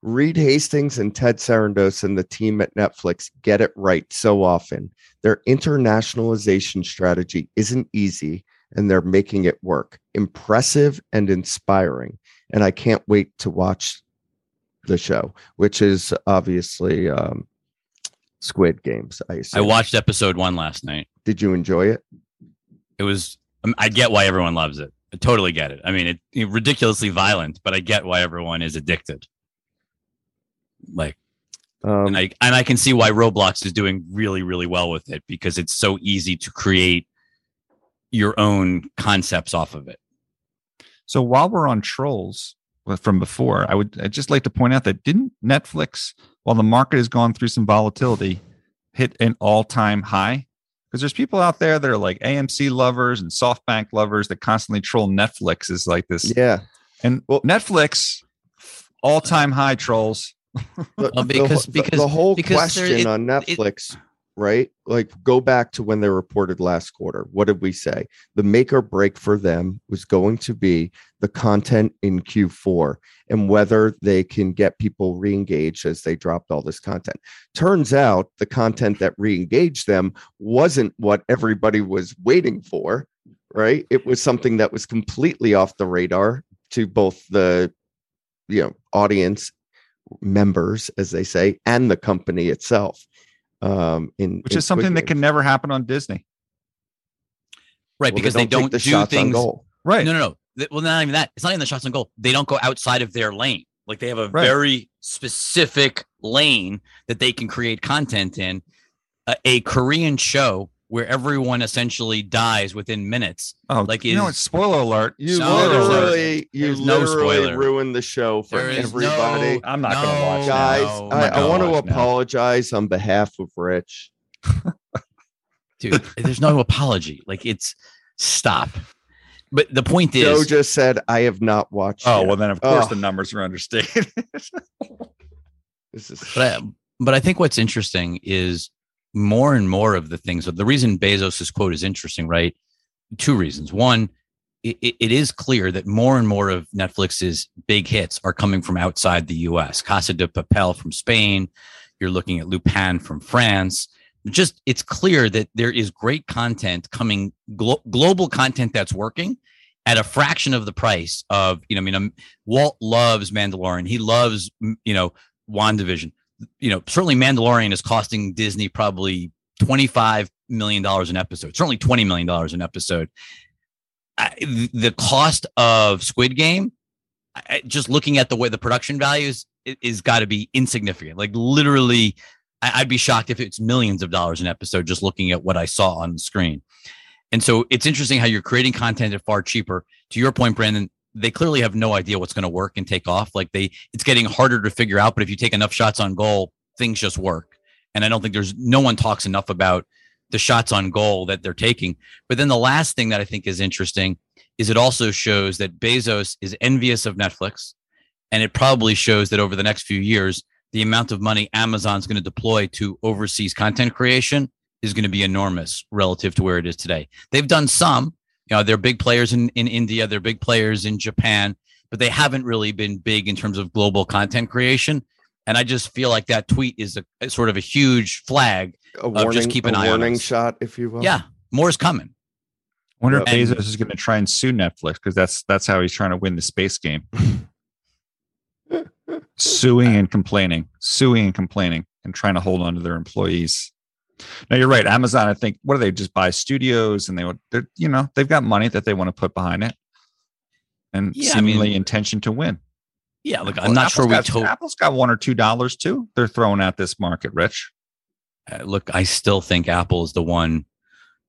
Reed Hastings and Ted Sarandos and the team at Netflix get it right so often. Their internationalization strategy isn't easy and they're making it work. Impressive and inspiring. And I can't wait to watch the show, which is obviously um, Squid Games. I, I watched episode one last night. Did you enjoy it? It was, um, I get why everyone loves it. I totally get it. I mean, it, it ridiculously violent, but I get why everyone is addicted. Like, Um, and I and I can see why Roblox is doing really really well with it because it's so easy to create your own concepts off of it. so while we're on trolls from before i would i'd just like to point out that didn't netflix while the market has gone through some volatility hit an all-time high because there's people out there that are like amc lovers and softbank lovers that constantly troll netflix is like this yeah. and Well- netflix all-time high trolls The, Well, because- the- because- the whole because question it- on Netflix, right? Like go back to when they reported last quarter. What did we say? The make or break for them was going to be the content in Q4 and whether they can get people re-engaged as they dropped all this content. Turns out the content that re-engaged them wasn't what everybody was waiting for, right? It was something that was completely off the radar to both the you know audience members, as they say, and the company itself. Um, in which in is something that can never happen on disney Right, Well, because they don't, take the do things. goal. right No, no, no. Well, not even that. It's not even the shots on goal. They don't go outside of their lane. Like they have a Right. very specific lane that they can create content in. A, a Korean show where everyone essentially dies within minutes. oh Like, you know is- what spoiler alert You No, there's no- literally, you there's no literally ruined the show for everybody. no- i'm not no, gonna watch Guys, no, I, I'm I gonna want to watch now. apologize on behalf of Rich. Dude, there's no apology. Like it's stop. But the point is, Joe just said, I have not watched. oh yet." well then of course Oh. the numbers are understated This is but I, but I think what's interesting is more and more of the things. The reason Bezos's quote is interesting, right? Two reasons. One, it, it is clear that more and more of Netflix's big hits are coming from outside the U.S. Casa de Papel from Spain. You're looking at Lupin from France. Just it's clear that there is great content coming, glo- global content that's working at a fraction of the price of you know. I mean, um, Walt loves Mandalorian. He loves you know WandaVision. You know, certainly Mandalorian is costing Disney probably $25 million an episode, certainly $20 million an episode. I, the cost of Squid Game, I, just looking at the way the production values is, got to be insignificant. Like literally, I, I'd be shocked if it's millions of dollars an episode just looking at what I saw on the screen. And so it's interesting how you're creating content at far cheaper. To your point, Brandon, they clearly have no idea what's going to work and take off. Like they, it's getting harder to figure out. But if you take enough shots on goal, things just work. And I don't think there's no one talks enough about the shots on goal that they're taking. But then the last thing that I think is interesting is it also shows that Bezos is envious of Netflix. And it probably shows that over the next few years, the amount of money Amazon's going to deploy to overseas content creation is going to be enormous relative to where it is today. They've done some, you know, they're big players in, in India, they're big players in Japan, but they haven't really been big in terms of global content creation. And I just feel like that tweet is a, a sort of a huge flag. A warning, just keep an a eye on warning us. shot, if you will. Yeah, more is coming. I wonder if Yeah. Bezos is going to try and sue Netflix because that's that's how he's trying to win the space game. suing and complaining, suing and complaining, and trying to hold on to their employees. Now you're right. Amazon, I think, what do they just buy studios and they would, they're, you know, they've got money that they want to put behind it, and Yeah, I seemingly mean- intention to win. Yeah, look, Well, I'm not Apple's sure we told. Apple's got one or two dollars too. They're throwing at this market, Rich. Uh, look, I still think Apple is the one.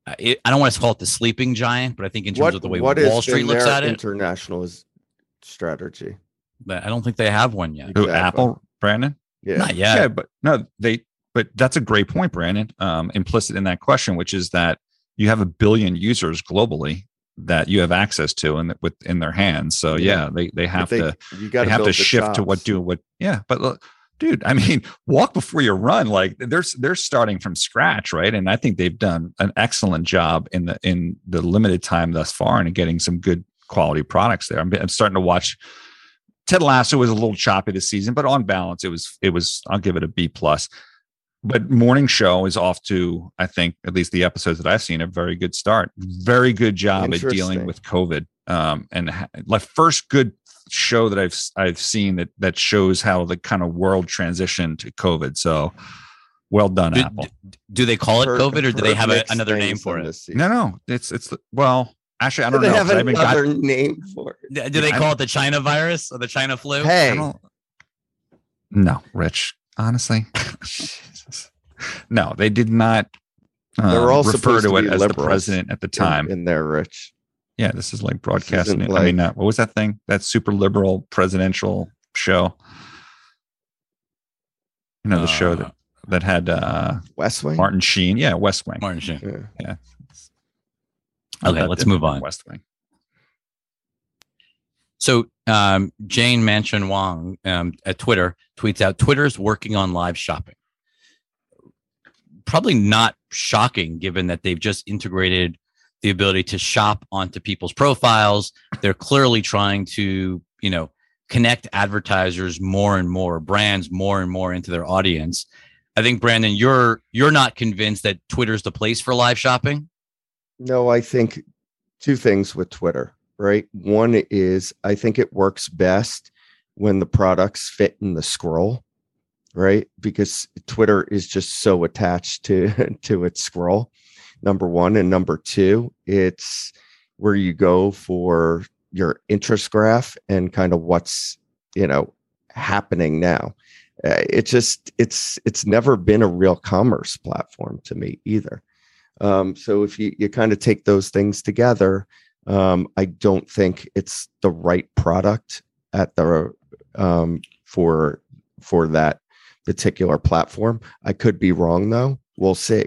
uh, It, I don't want to call it the sleeping giant, but I think in terms What, of the way what Wall Street looks at it, international is strategy. but I don't think they have one yet. Who Apple, Brandon? Yeah. Not yet. Yeah, but no, they. But that's a great point, Brandon. Um, implicit in that question, which is that you have a billion users globally that you have access to and with in their hands. So Yeah. yeah, they they have they, to you got they have to shift to what do what. Yeah, but look, dude, I mean, walk before you run. Like they're they're starting from scratch, right? And I think they've done an excellent job in the in the limited time thus far and getting some good quality products there. I'm, I'm starting to watch. Ted Lasso was a little choppy this season, but on balance, it was it was. I'll give it a B plus. But morning show is off to I think at least the episodes that I've seen a very good start. Very good job at dealing with COVID. Um, and ha- like first good show that I've I've seen that that shows how the kind of world transitioned to COVID. So well done, Do, Apple. do they call it Heard- COVID or do they have a, another name for it? No, no, it's it's well, actually I Do don't they know. have 'cause I haven't got- another name for it? Do do they call it the China virus or the China flu? Hey, no, Rich. Honestly, Jesus. no, they did not. Um, They were all refer supposed to to it be as the president at the time. in, in there, Rich. yeah, this is like broadcasting. isn't it. I mean, like- uh, what was that thing? That super liberal presidential show. You know, the show Uh, that that had uh, West Wing. Martin Sheen. Yeah, West Wing. Martin Sheen. Yeah. Okay, Not let's move on. West Wing. So um, Jane Manchun Wong um, at Twitter tweets out Twitter's working on live shopping. Probably not shocking given that they've just integrated the ability to shop onto people's profiles. They're clearly trying to, you know, connect advertisers more and more, brands more and more into their audience. I think Brandon, you're you're not convinced that Twitter's the place for live shopping. No, I think two things with Twitter, right? One is I think it works best when the products fit in the scroll, right? Because Twitter is just so attached to to its scroll. Number 1 and number 2, it's where you go for your interest graph and kind of what's, you know, happening now. Uh, it just it's it's never been a real commerce platform to me either. Um, so if you, you kind of take those things together, um, I don't think it's the right product at the um, for for that particular platform. I could be wrong though. We'll see.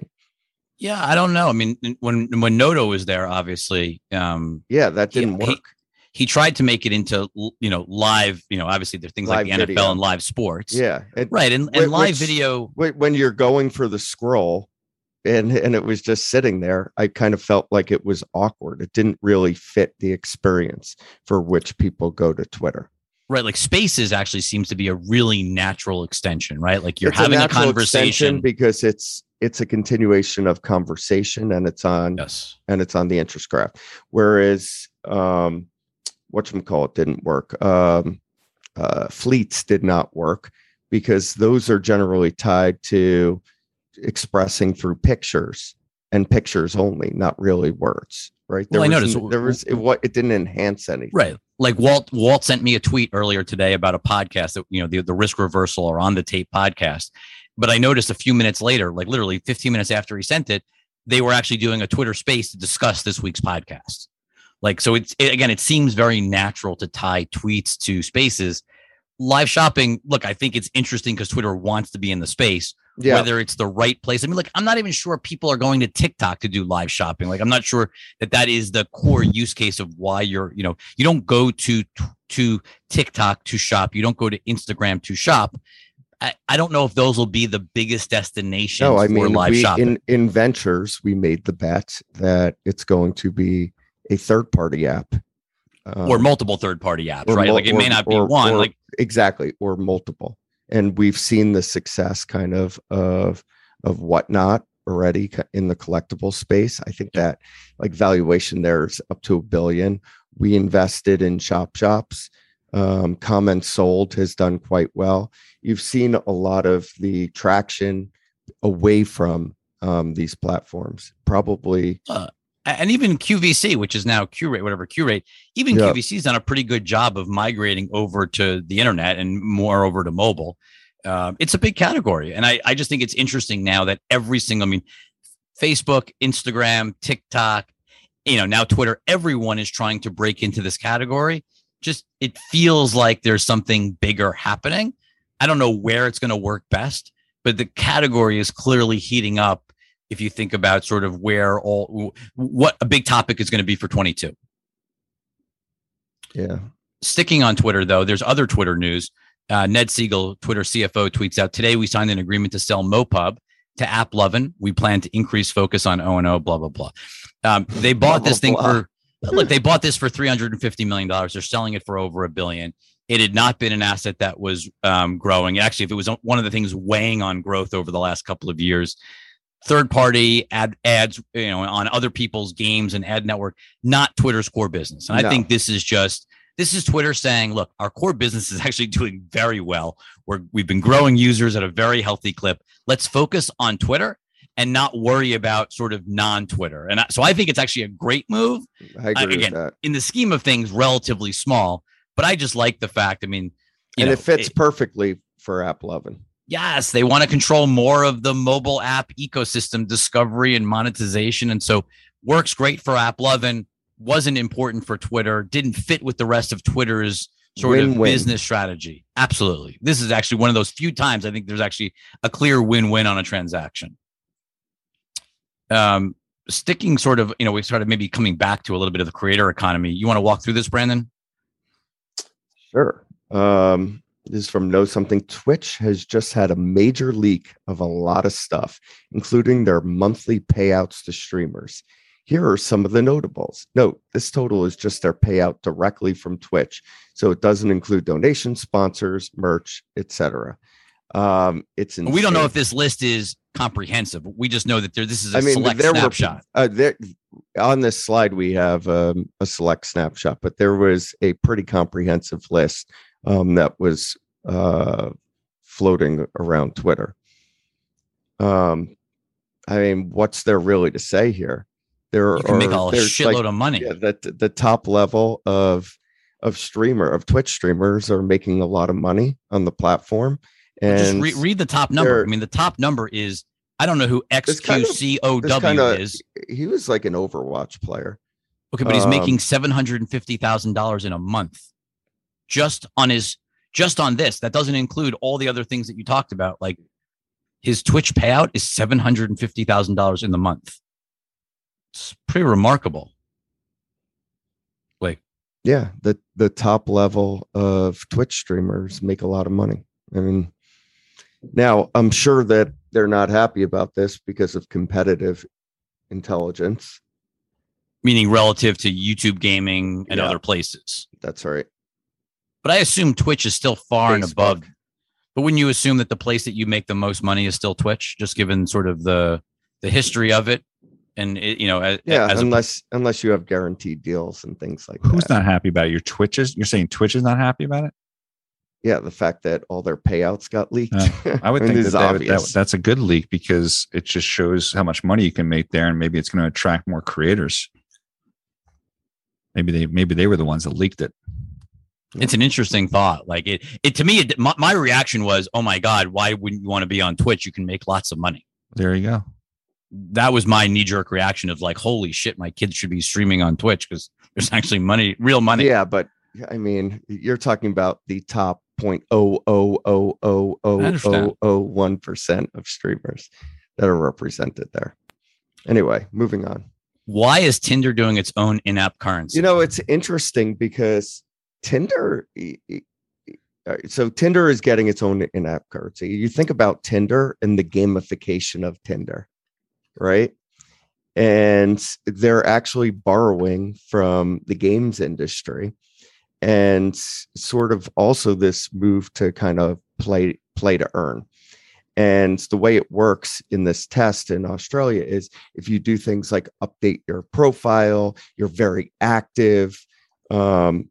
Yeah, I don't know. I mean, when when Noto was there, obviously, um, Yeah, that didn't he- work. he tried to make it into you know live you know obviously there's things like the video. nfl and live sports yeah, and right and, and live which- video when you're going for the scroll, and and it was just sitting there, I kind of felt like it was awkward. It didn't really fit the experience for which people go to Twitter. Right like spaces actually seems to be a really natural extension right? Like you're It's having a, extension conversation. because it's it's a continuation of conversation and it's on yes. and it's on the interest graph. Whereas um whatchamacallit didn't work. Um uh fleets did not work because those are generally tied to expressing through pictures and pictures only not really words right? Well, I noticed- there was it, what it didn't enhance anything. Right like walt walt sent me a tweet earlier today about a podcast that you know the, the risk reversal or on the tape podcast but i noticed a few minutes later like literally 15 minutes after he sent it they were actually doing a twitter space to discuss this week's podcast Like, so it's it, again, it seems very natural to tie tweets to spaces. Live shopping, look, I think it's interesting because Twitter wants to be in the space, Yeah. whether it's the right place. I mean, like, I'm not even sure people are going to TikTok to do live shopping. Like, I'm not sure that that is the core use case of why you're, you know, you don't go to to TikTok to shop. You don't go to Instagram to shop. I, I don't know if those will be the biggest destination no, I for mean, live we, shopping. in in ventures, we made the bet that it's going to be a third party app, or Um, multiple third party apps, right? mul- like it may not be or- one. or- like exactly, or multiple, and we've seen the success kind of of of whatnot already in the collectible space. I think that like valuation there's up to a billion. We invested in ShopShops. Um, CommentSold has done quite well. You've seen a lot of the traction away from um, these platforms. Probably, and even QVC, which is now Qurate, whatever Qurate, even Yeah. QVC's done a pretty good job of migrating over to the internet and more over to mobile. Um, it's a big category, and I, I just think it's interesting now that every single, I mean, Facebook, Instagram, TikTok, you know, now Twitter, everyone is trying to break into this category. Just it feels like there's something bigger happening. I don't know where it's going to work best, but the category is clearly heating up if you think about sort of where all what a big topic is going to be for 22 yeah. sticking on twitter though there's other twitter news. Uh, ned segal twitter cfo tweets out today we signed an agreement to sell mopub to applovin. We plan to increase focus on o&o blah blah blah. Um, they bought Blah, this blah, thing blah. for look they bought this for 350 million dollars. They're selling it for over a billion. It had not been an asset that was um, growing. Actually if it was one of the things weighing on growth over the last couple of years third party ad ads you know on other people's games and ad network not twitter's core business. And i think this is just this is twitter saying look our core business is actually doing very well. We're, we've been growing users at a very healthy clip. Let's focus on twitter and not worry about sort of non-twitter. And I, so i think it's actually a great move. I agree again, with that. in the scheme of things relatively small but i just like the fact i mean and know, it fits perfectly for AppLovin. Yes, they want to control more of the mobile app ecosystem discovery and monetization. And so works great for AppLovin, wasn't important for Twitter, didn't fit with the rest of Twitter's sort of Win-win. business strategy. Absolutely. This is actually one of those few times I think there's actually a clear win-win on a transaction. Um, sticking sort of, you know, we started maybe coming back to a little bit of the creator economy. You want to walk through this, Brandon? Sure. Um, this is from Know Something. Twitch has just had a major leak of a lot of stuff, including their monthly payouts to streamers. Here are some of the notables. Note this total is just their payout directly from Twitch, so it doesn't include donations, sponsors, merch, etc. Um, it's insane. We don't know if this list is comprehensive. We just know that there this is a I mean, select there snapshot. were uh, there on this slide we have um, a select snapshot, but there was a pretty comprehensive list um, that was uh, floating around Twitter. Um, I mean, what's there really to say here? There you can make are a there's shitload like, of money. yeah, the the top level of of streamer of Twitch streamers are making a lot of money on the platform. And Just re- read the top number. I mean, the top number is I don't know who This kind of- XQCOW is. he was like an Overwatch player. Okay, but he's um, making seven hundred and fifty thousand dollars in a month, just on his just on this. That doesn't include all the other things that you talked about. Like his Twitch payout is seven hundred and fifty thousand dollars in the month. It's pretty remarkable. Like yeah the the top level of twitch streamers make a lot of money i mean now i'm sure that they're not happy about this because of competitive intelligence meaning relative to YouTube gaming and Yeah. other places. that's right But I assume Twitch is still far and above. But wouldn't you assume that the place that you make the most money is still Twitch, just given sort of the the history of it, and it, you know, as, yeah as a- unless unless you have guaranteed deals and things like Who's that not happy about it? Your Twitches? You're saying Twitch is not happy about it? yeah the fact that all their payouts got leaked Uh, I would mean, think this that, is that, would- that obvious. that's a good leak because it just shows how much money you can make there, and maybe it's going to attract more creators. Maybe they maybe they were the ones that leaked it. It's an interesting thought. Like it, it to me, it, my, my reaction was, "Oh my god, why wouldn't you want to be on Twitch? You can make lots of money." There you go. that was my knee jerk reaction of like, holy shit, my kids should be streaming on Twitch because there's actually money, real money. Yeah, but I mean, you're talking about the top point oh oh oh oh, oh I oh understand. oh oh one percent of streamers that are represented there. Anyway, moving on. Why is Tinder doing its own in-app currency? You know, it's interesting because Tinder. uh, So Tinder is getting its own in-app currency. You think about Tinder and the gamification of Tinder, right? And they're actually borrowing from the games industry, and sort of also this move to kind of play play to earn. And the way it works in this test in Australia is if you do things like update your profile, you're very active, um,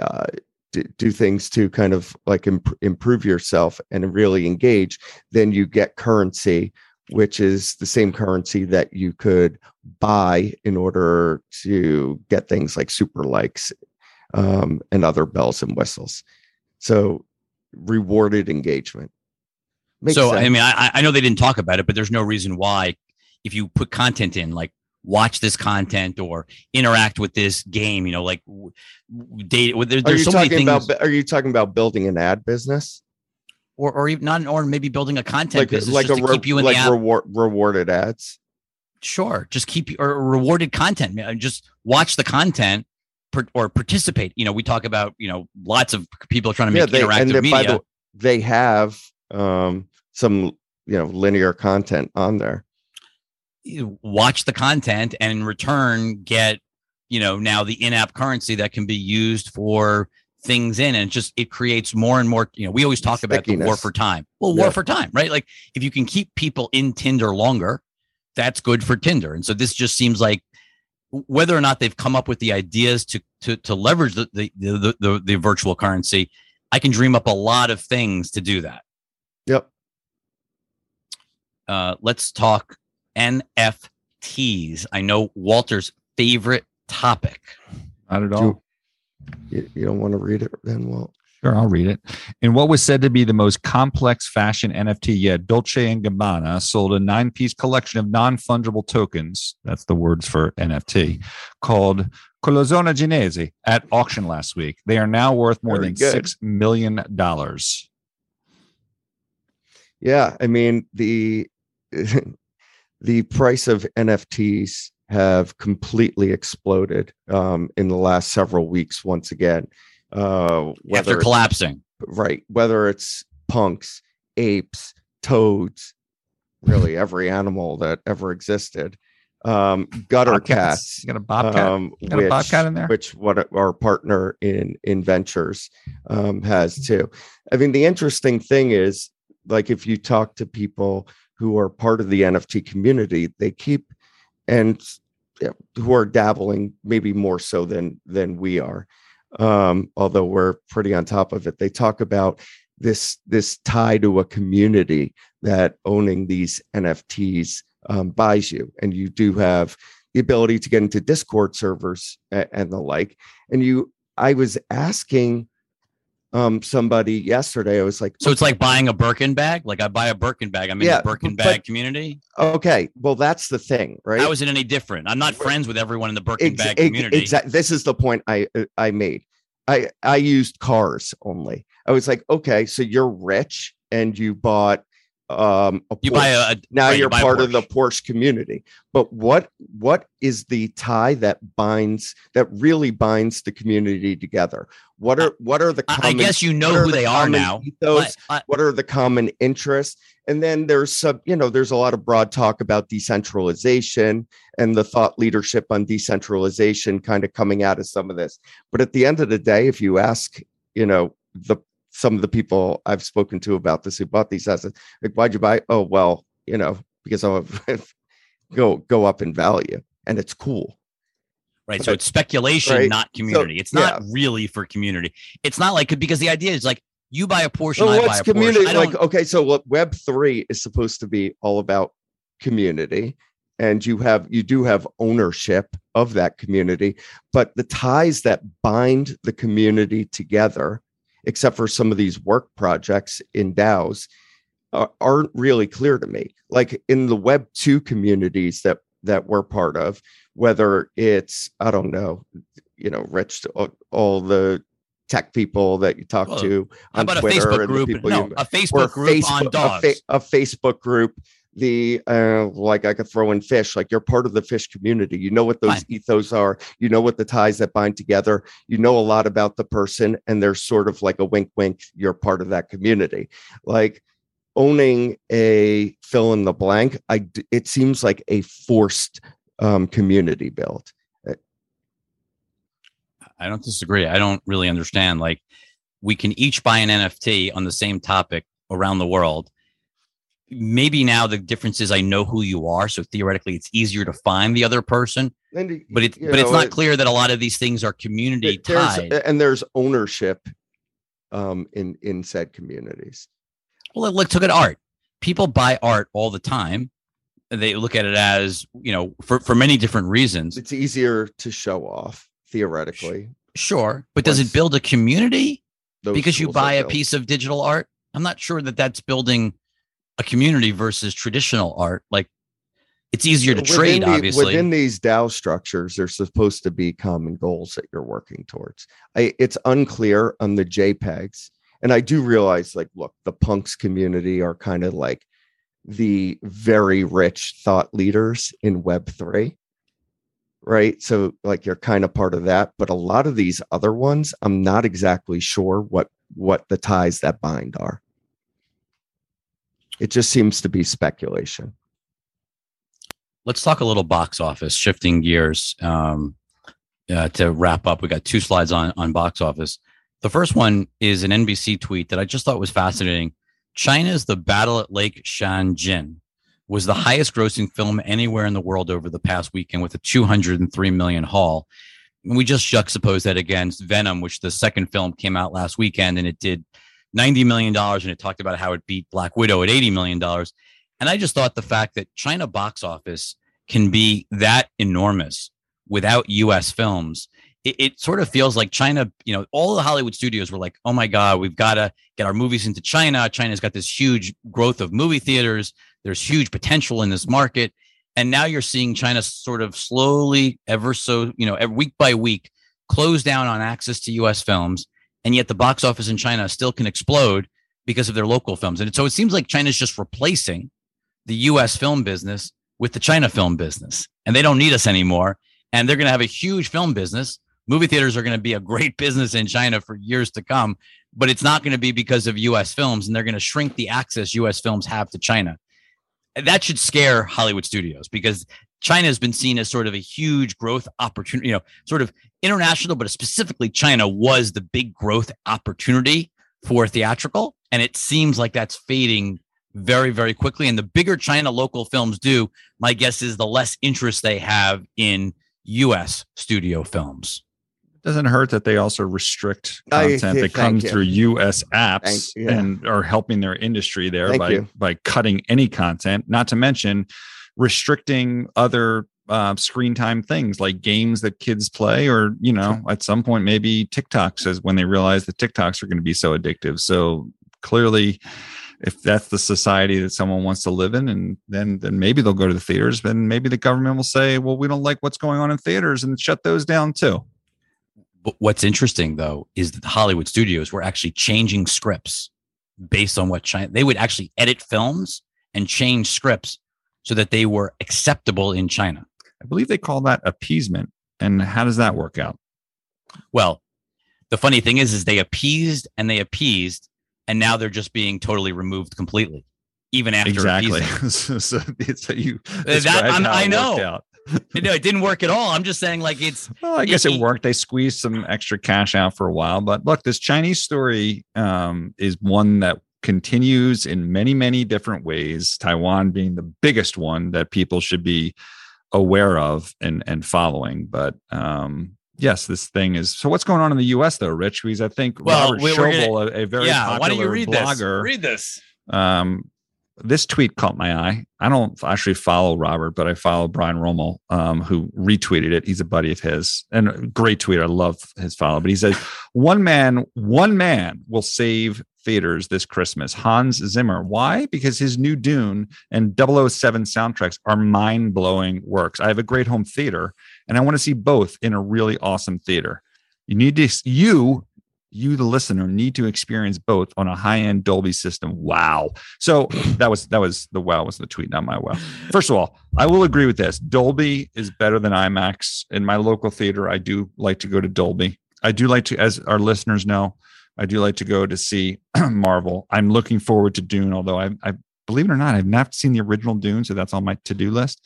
uh, do, do things to kind of like imp- improve yourself and really engage, then you get currency, which is the same currency that you could buy in order to get things like super likes um, and other bells and whistles. So rewarded engagement. Makes so I mean, I, I know they didn't talk about it, but there's no reason why, if you put content in, like watch this content or interact with this game, you know, like w- well, There, are there's you so many talking things, about? Are you talking about building an ad business, or or even not, or maybe building a content like business like just a to re- keep you in like the app. reward, rewarded ads? sure, just keep or rewarded content. Just watch the content. per- Or participate. You know, we talk about you know lots of people trying to Yeah, make they and interactive by media. the they have um some you know linear content on there. You watch the content and in return get you know now the in-app currency that can be used for things in. And just it creates more and more you know we always talk about the war for time. Well war Yeah. for time right? Like if you can keep people in tinder longer that's good for tinder. And so this just seems like whether or not they've come up with the ideas to to to leverage the the the, the, the virtual currency i can dream up a lot of things to do that. Yep. uh, let's talk NFTs. I know Walter's favorite topic. Not at Do all. You, you don't want to read it then? Well, Sure, I'll read it. In what was said to be the most complex fashion NFT yet, Dolce and Gabbana sold a nine-piece collection of non-fungible tokens. That's the words for NFT, called Collezione Genesi at auction last week. They are now worth more Very than good. six million dollars. yeah. I mean the the price of NFTs have completely exploded um, in the last several weeks. Once again, uh, whether After collapsing, right whether it's punks apes toads really every animal that ever existed um gutter cats You got a bobcat. um got a bobcat in there? which what our partner in in ventures um has too i mean the interesting thing is like if you talk to people who are part of the nft community they keep and who are dabbling maybe more so than than we are um although we're pretty on top of it. They talk about this this tie to a community that owning these nfts um, buys you and you do have the ability to get into discord servers a- and the like. And you i was asking um somebody yesterday i was like so it's like buying a Birkin bag. Like I buy a Birkin bag, I'm in Yeah, the Birkin but- bag community. okay well that's the thing right How is it any different? I'm not friends with everyone in the Birkin Ex- bag community. exact- this is the point i i made i i used cars only i was like okay so you're rich and you bought um You buy Porsche. a, a now right, you you're a part of the Porsche. Community. But what what is the tie that binds that really binds the community together? What are what are the I- I guess you know who the they are now, Ethos, what are the common interests? And then there's some, you know, there's a lot of broad talk about decentralization and the thought leadership on decentralization kind of coming out of some of this. But at the end of the day, if you ask, you know, the some of the people I've spoken to about this who bought these assets, like, why'd you buy? Oh, well, you know, because I'll go go up in value and it's cool. Right. So it's speculation, Right. not community. it's not really for community. It's not like because the idea is like you buy a portion. So and I buy what's a community. Like? Okay, so what Web three is supposed to be all about community, and you have you do have ownership of that community, but the ties that bind the community together, except for some of these work projects in DAOs, are, aren't really clear to me. Like in the Web two communities that that we're part of, whether it's I don't know, you know, Rich, all, all the tech people that you talk Well, to on Twitter a Facebook and the people No, you- a Facebook group on a, dogs. fa- a Facebook group. The uh, like I could throw in fish, like you're part of the fish community. You know what those Fine. ethos are. You know what the ties that bind together. You know a lot about the person, and there's sort of like a wink, wink. You're part of that community. Like owning a fill in the blank, I it seems like a forced um, community built. I don't disagree. I don't really understand. Like, we can each buy an NFT on the same topic around the world. Maybe now the difference is I know who you are, so theoretically it's easier to find the other person. And But it, but it's not it- clear that a lot of these things are community it- there's- tied. and there's ownership um, in in said communities. Well, look, look at art. People buy art all the time. They look at it as you know for for many different reasons. It's easier to show off theoretically. Sure, but does it build a community? Because you buy a built. piece of digital art i'm not sure that that's building a community versus traditional art like it's easier to Within trade the- obviously within these DAO structures. There's supposed to be common goals that you're working towards. I, it's unclear on the JPEGs, and I do realize, like, look, the punks community are kind of like the very rich thought leaders in Web three, right? So, like, you're kind of part of that. But a lot of these other ones, I'm not exactly sure what what the ties that bind are. It just seems to be speculation. let's talk a little box office shifting gears um, uh, to wrap up. We got two slides on on box office. The first one is an nbc tweet that i just thought was fascinating. China's the battle at lake changjin was the highest grossing film anywhere in the world over the past weekend with a 203 million haul. And we just juxtapose that against venom which the second film came out last weekend and it did 90 million dollars and it talked about how it beat black widow at 80 million dollars and I just thought the fact that China box office can be that enormous without US films, it, it sort of feels like China, you know, all the Hollywood studios were like, oh my God, we've got to get our movies into China. China's got this huge growth of movie theaters. There's huge potential in this market. And now you're seeing China sort of slowly, ever so, you know, week by week, close down on access to US films. And yet the box office in China still can explode because of their local films. And so it seems like China's just replacing the US film business with the China film business. And they don't need us anymore. And they're going to have a huge film business. Movie theaters are going to be a great business in China for years to come, but it's not going to be because of US films. And they're going to shrink the access US films have to China. That should scare Hollywood studios because China has been seen as sort of a huge growth opportunity, you know, sort of international, but specifically China was the big growth opportunity for theatrical. And it seems like that's fading very, very quickly. And the bigger China local films do, my guess is the less interest they have in US studio films. It doesn't hurt that they also restrict I- content that thank comes you. through US apps Thank- yeah. and are helping their industry there Thank by you. by cutting any content, not to mention restricting other uh, screen time things like games that kids play or you know at some point maybe TikToks says when they realize that TikToks are going to be so addictive. So clearly if that's the society that someone wants to live in and then then maybe they'll go to the theaters then maybe the government will say well we don't like what's going on in theaters and shut those down too But what's interesting though is that the Hollywood studios were actually changing scripts based on what China they would actually edit films and change scripts so that they were acceptable in China. I believe they call that appeasement. And how does that work out? Well, the funny thing is, is they appeased and they appeased, and now they're just being totally removed completely, even after exactly. so, so, so you that- I'm- how I know. out. no, it didn't work at all. I'm just saying, like it's Well, I guess it It- worked. They squeezed some extra cash out for a while, but look, this Chinese story um, is one that continues in many, many different ways. Taiwan being the biggest one that people should be aware of and and following. But um, yes, this thing is. So, what's going on in the U.S. though, Rich? Because I think Well, Robert we- gonna- a, a very yeah. popular Why don't you read blogger, this? Read this. um, this tweet caught my eye. I don't actually follow Robert, but I follow Brian Roemmele, um, who retweeted it. He's a buddy of his and a great tweet. I love his follow. But he says, "One man, one man will save theaters this Christmas. Hans Zimmer. Why? Because his new Dune and 007 soundtracks are mind blowing works. I have a great home theater and I want to see both in a really awesome theater. You need to, you, you, the listener, need to experience both on a high end Dolby system. Wow. So that was, that was the wow was the tweet, not my wow. First of all, I will agree with this. Dolby is better than IMAX. In my local theater, I do like to go to Dolby. I do like to, as our listeners know, I do like to go to see Marvel. I'm looking forward to Dune, although I, I believe it or not, I've not seen the original Dune, so that's on my to do list.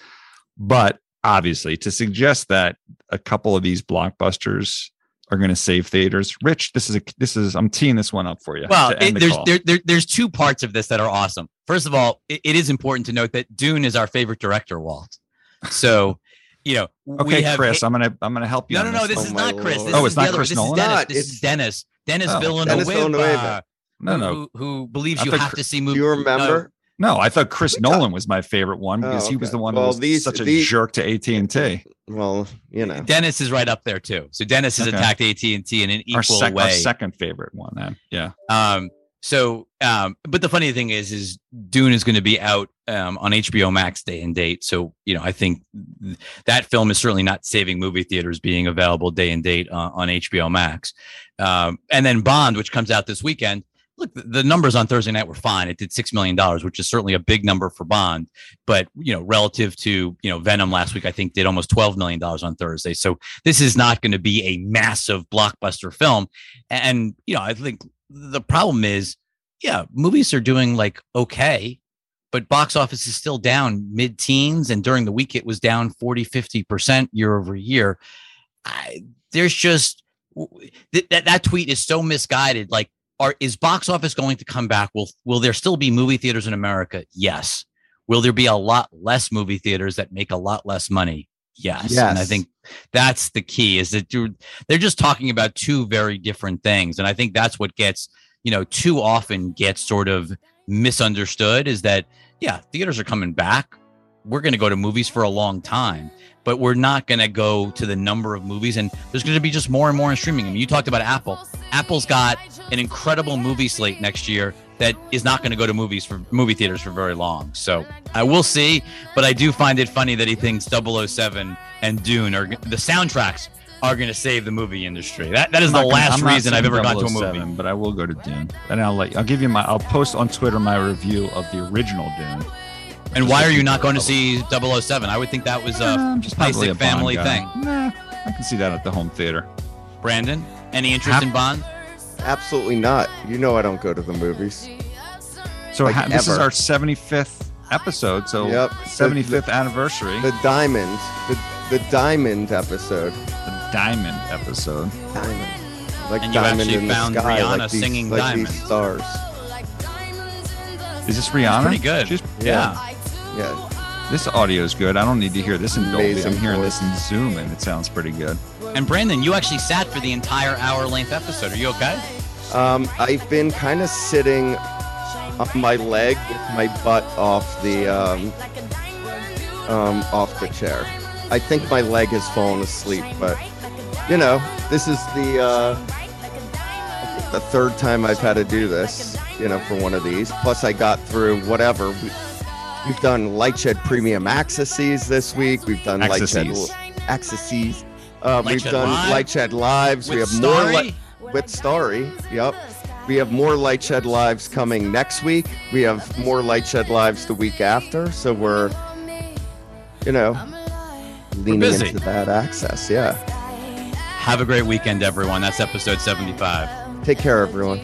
But obviously, to suggest that a couple of these blockbusters are going to save theaters, Rich, this is a this is I'm teeing this one up for you. Well, it, the there's there, there, there's two parts of this that are awesome. First of all, it, it is important to note that Dune is our favorite director, Walt. So, you know, we okay, have Chris. I'm gonna I'm gonna help you. No, no, no. This Oh is not Chris. This Oh, it's the not other- Chris this Nolan? Is Denis. Not, This is Denis. Denis Oh, Villeneuve. Denis Villeneuve. uh, no, no, Who, who believes I you have Chris- to see movies? you remember? no. I thought Chris Nolan was my favorite one because Oh, he was the one Well, who was these- such a these- jerk to AT and T. Well, you know. Denis is right up there too. So Denis has Okay. attacked AT and T in an equal Our, sec- way. our second favorite one. Then, yeah. Um, so, um, but the funny thing is, is Dune is going to be out um, on HBO Max day and date. So, you know, I think th- that film is certainly not saving movie theaters being available day and date uh, on HBO Max. Um, and then Bond, which comes out this weekend. Look, the- the numbers on Thursday night were fine. It did six million dollars, which is certainly a big number for Bond. But you know, relative to you know Venom last week, I think did almost twelve million dollars on Thursday. So this is not going to be a massive blockbuster film. And you know, I think the problem is yeah, movies are doing like okay, but box office is still down mid teens. And during the week, it was down 40, 50% year over year. I, there's just th- that, that tweet is so misguided. Like, are is box office going to come back? Will will there still be movie theaters in America? Yes. Will there be a lot less movie theaters that make a lot less money? Yes. And I think that's the key is that you're, they're just talking about two very different things. And I think that's what gets, you know, too often gets sort of misunderstood is that, yeah, theaters are coming back. We're going to go to movies for a long time, but we're not going to go to the number of movies. And there's going to be just more and more in streaming. I mean, you talked about Apple. Apple's got an incredible movie slate next year that is not going to go to movies for movie theaters for very long. So I will see, but I do find it funny that he thinks 007 and Dune are the soundtracks are going to save the movie industry. That that is the not gonna- last reason I've ever gone to a movie. But I will go to Dune, and I'll let you, I'll give you my. I'll post on Twitter my review of the original Dune. And why are you not going to see 007? I would think that was Uh, just basic a family guy. thing. Nah, I can see that at the home theater. Brandon, any interest Hap- in Bond? Absolutely not. You know I don't go to the movies. So Like ha- this is our 75th episode. So Yep. 75th anniversary, The diamond, the the diamond episode. the diamond episode. Diamond. Like And you diamond actually in the found sky, Rihanna like these, singing like Diamond. these stars. Is this Rihanna? Pretty good. She's- Yeah. Yeah. this audio is good. I don't need to hear this in Dolby. Amazing I'm hearing voice. this in Zoom, and it sounds pretty good. And Brandon, you actually sat for the entire hour length episode. Are you okay? Um, I've been kind of sitting on my leg with my butt off the um, um, off the chair. I think my leg has fallen asleep, but you know, this is the uh, the third time I've had to do this. You know, for one of these. Plus, I got through whatever. We, we've done Lightshed Premium Accesses this week. We've done Accesses. Lightshed Accesses. Uh, we've done Live? Lightshed Lives. we have more. Li- with Starry. Yep. We have more Lightshed Lives coming next week. We have more Lightshed Lives the week after. So we're, you know, leaning busy. into that access. Yeah. Have a great weekend, everyone. That's episode 75. Take care, everyone.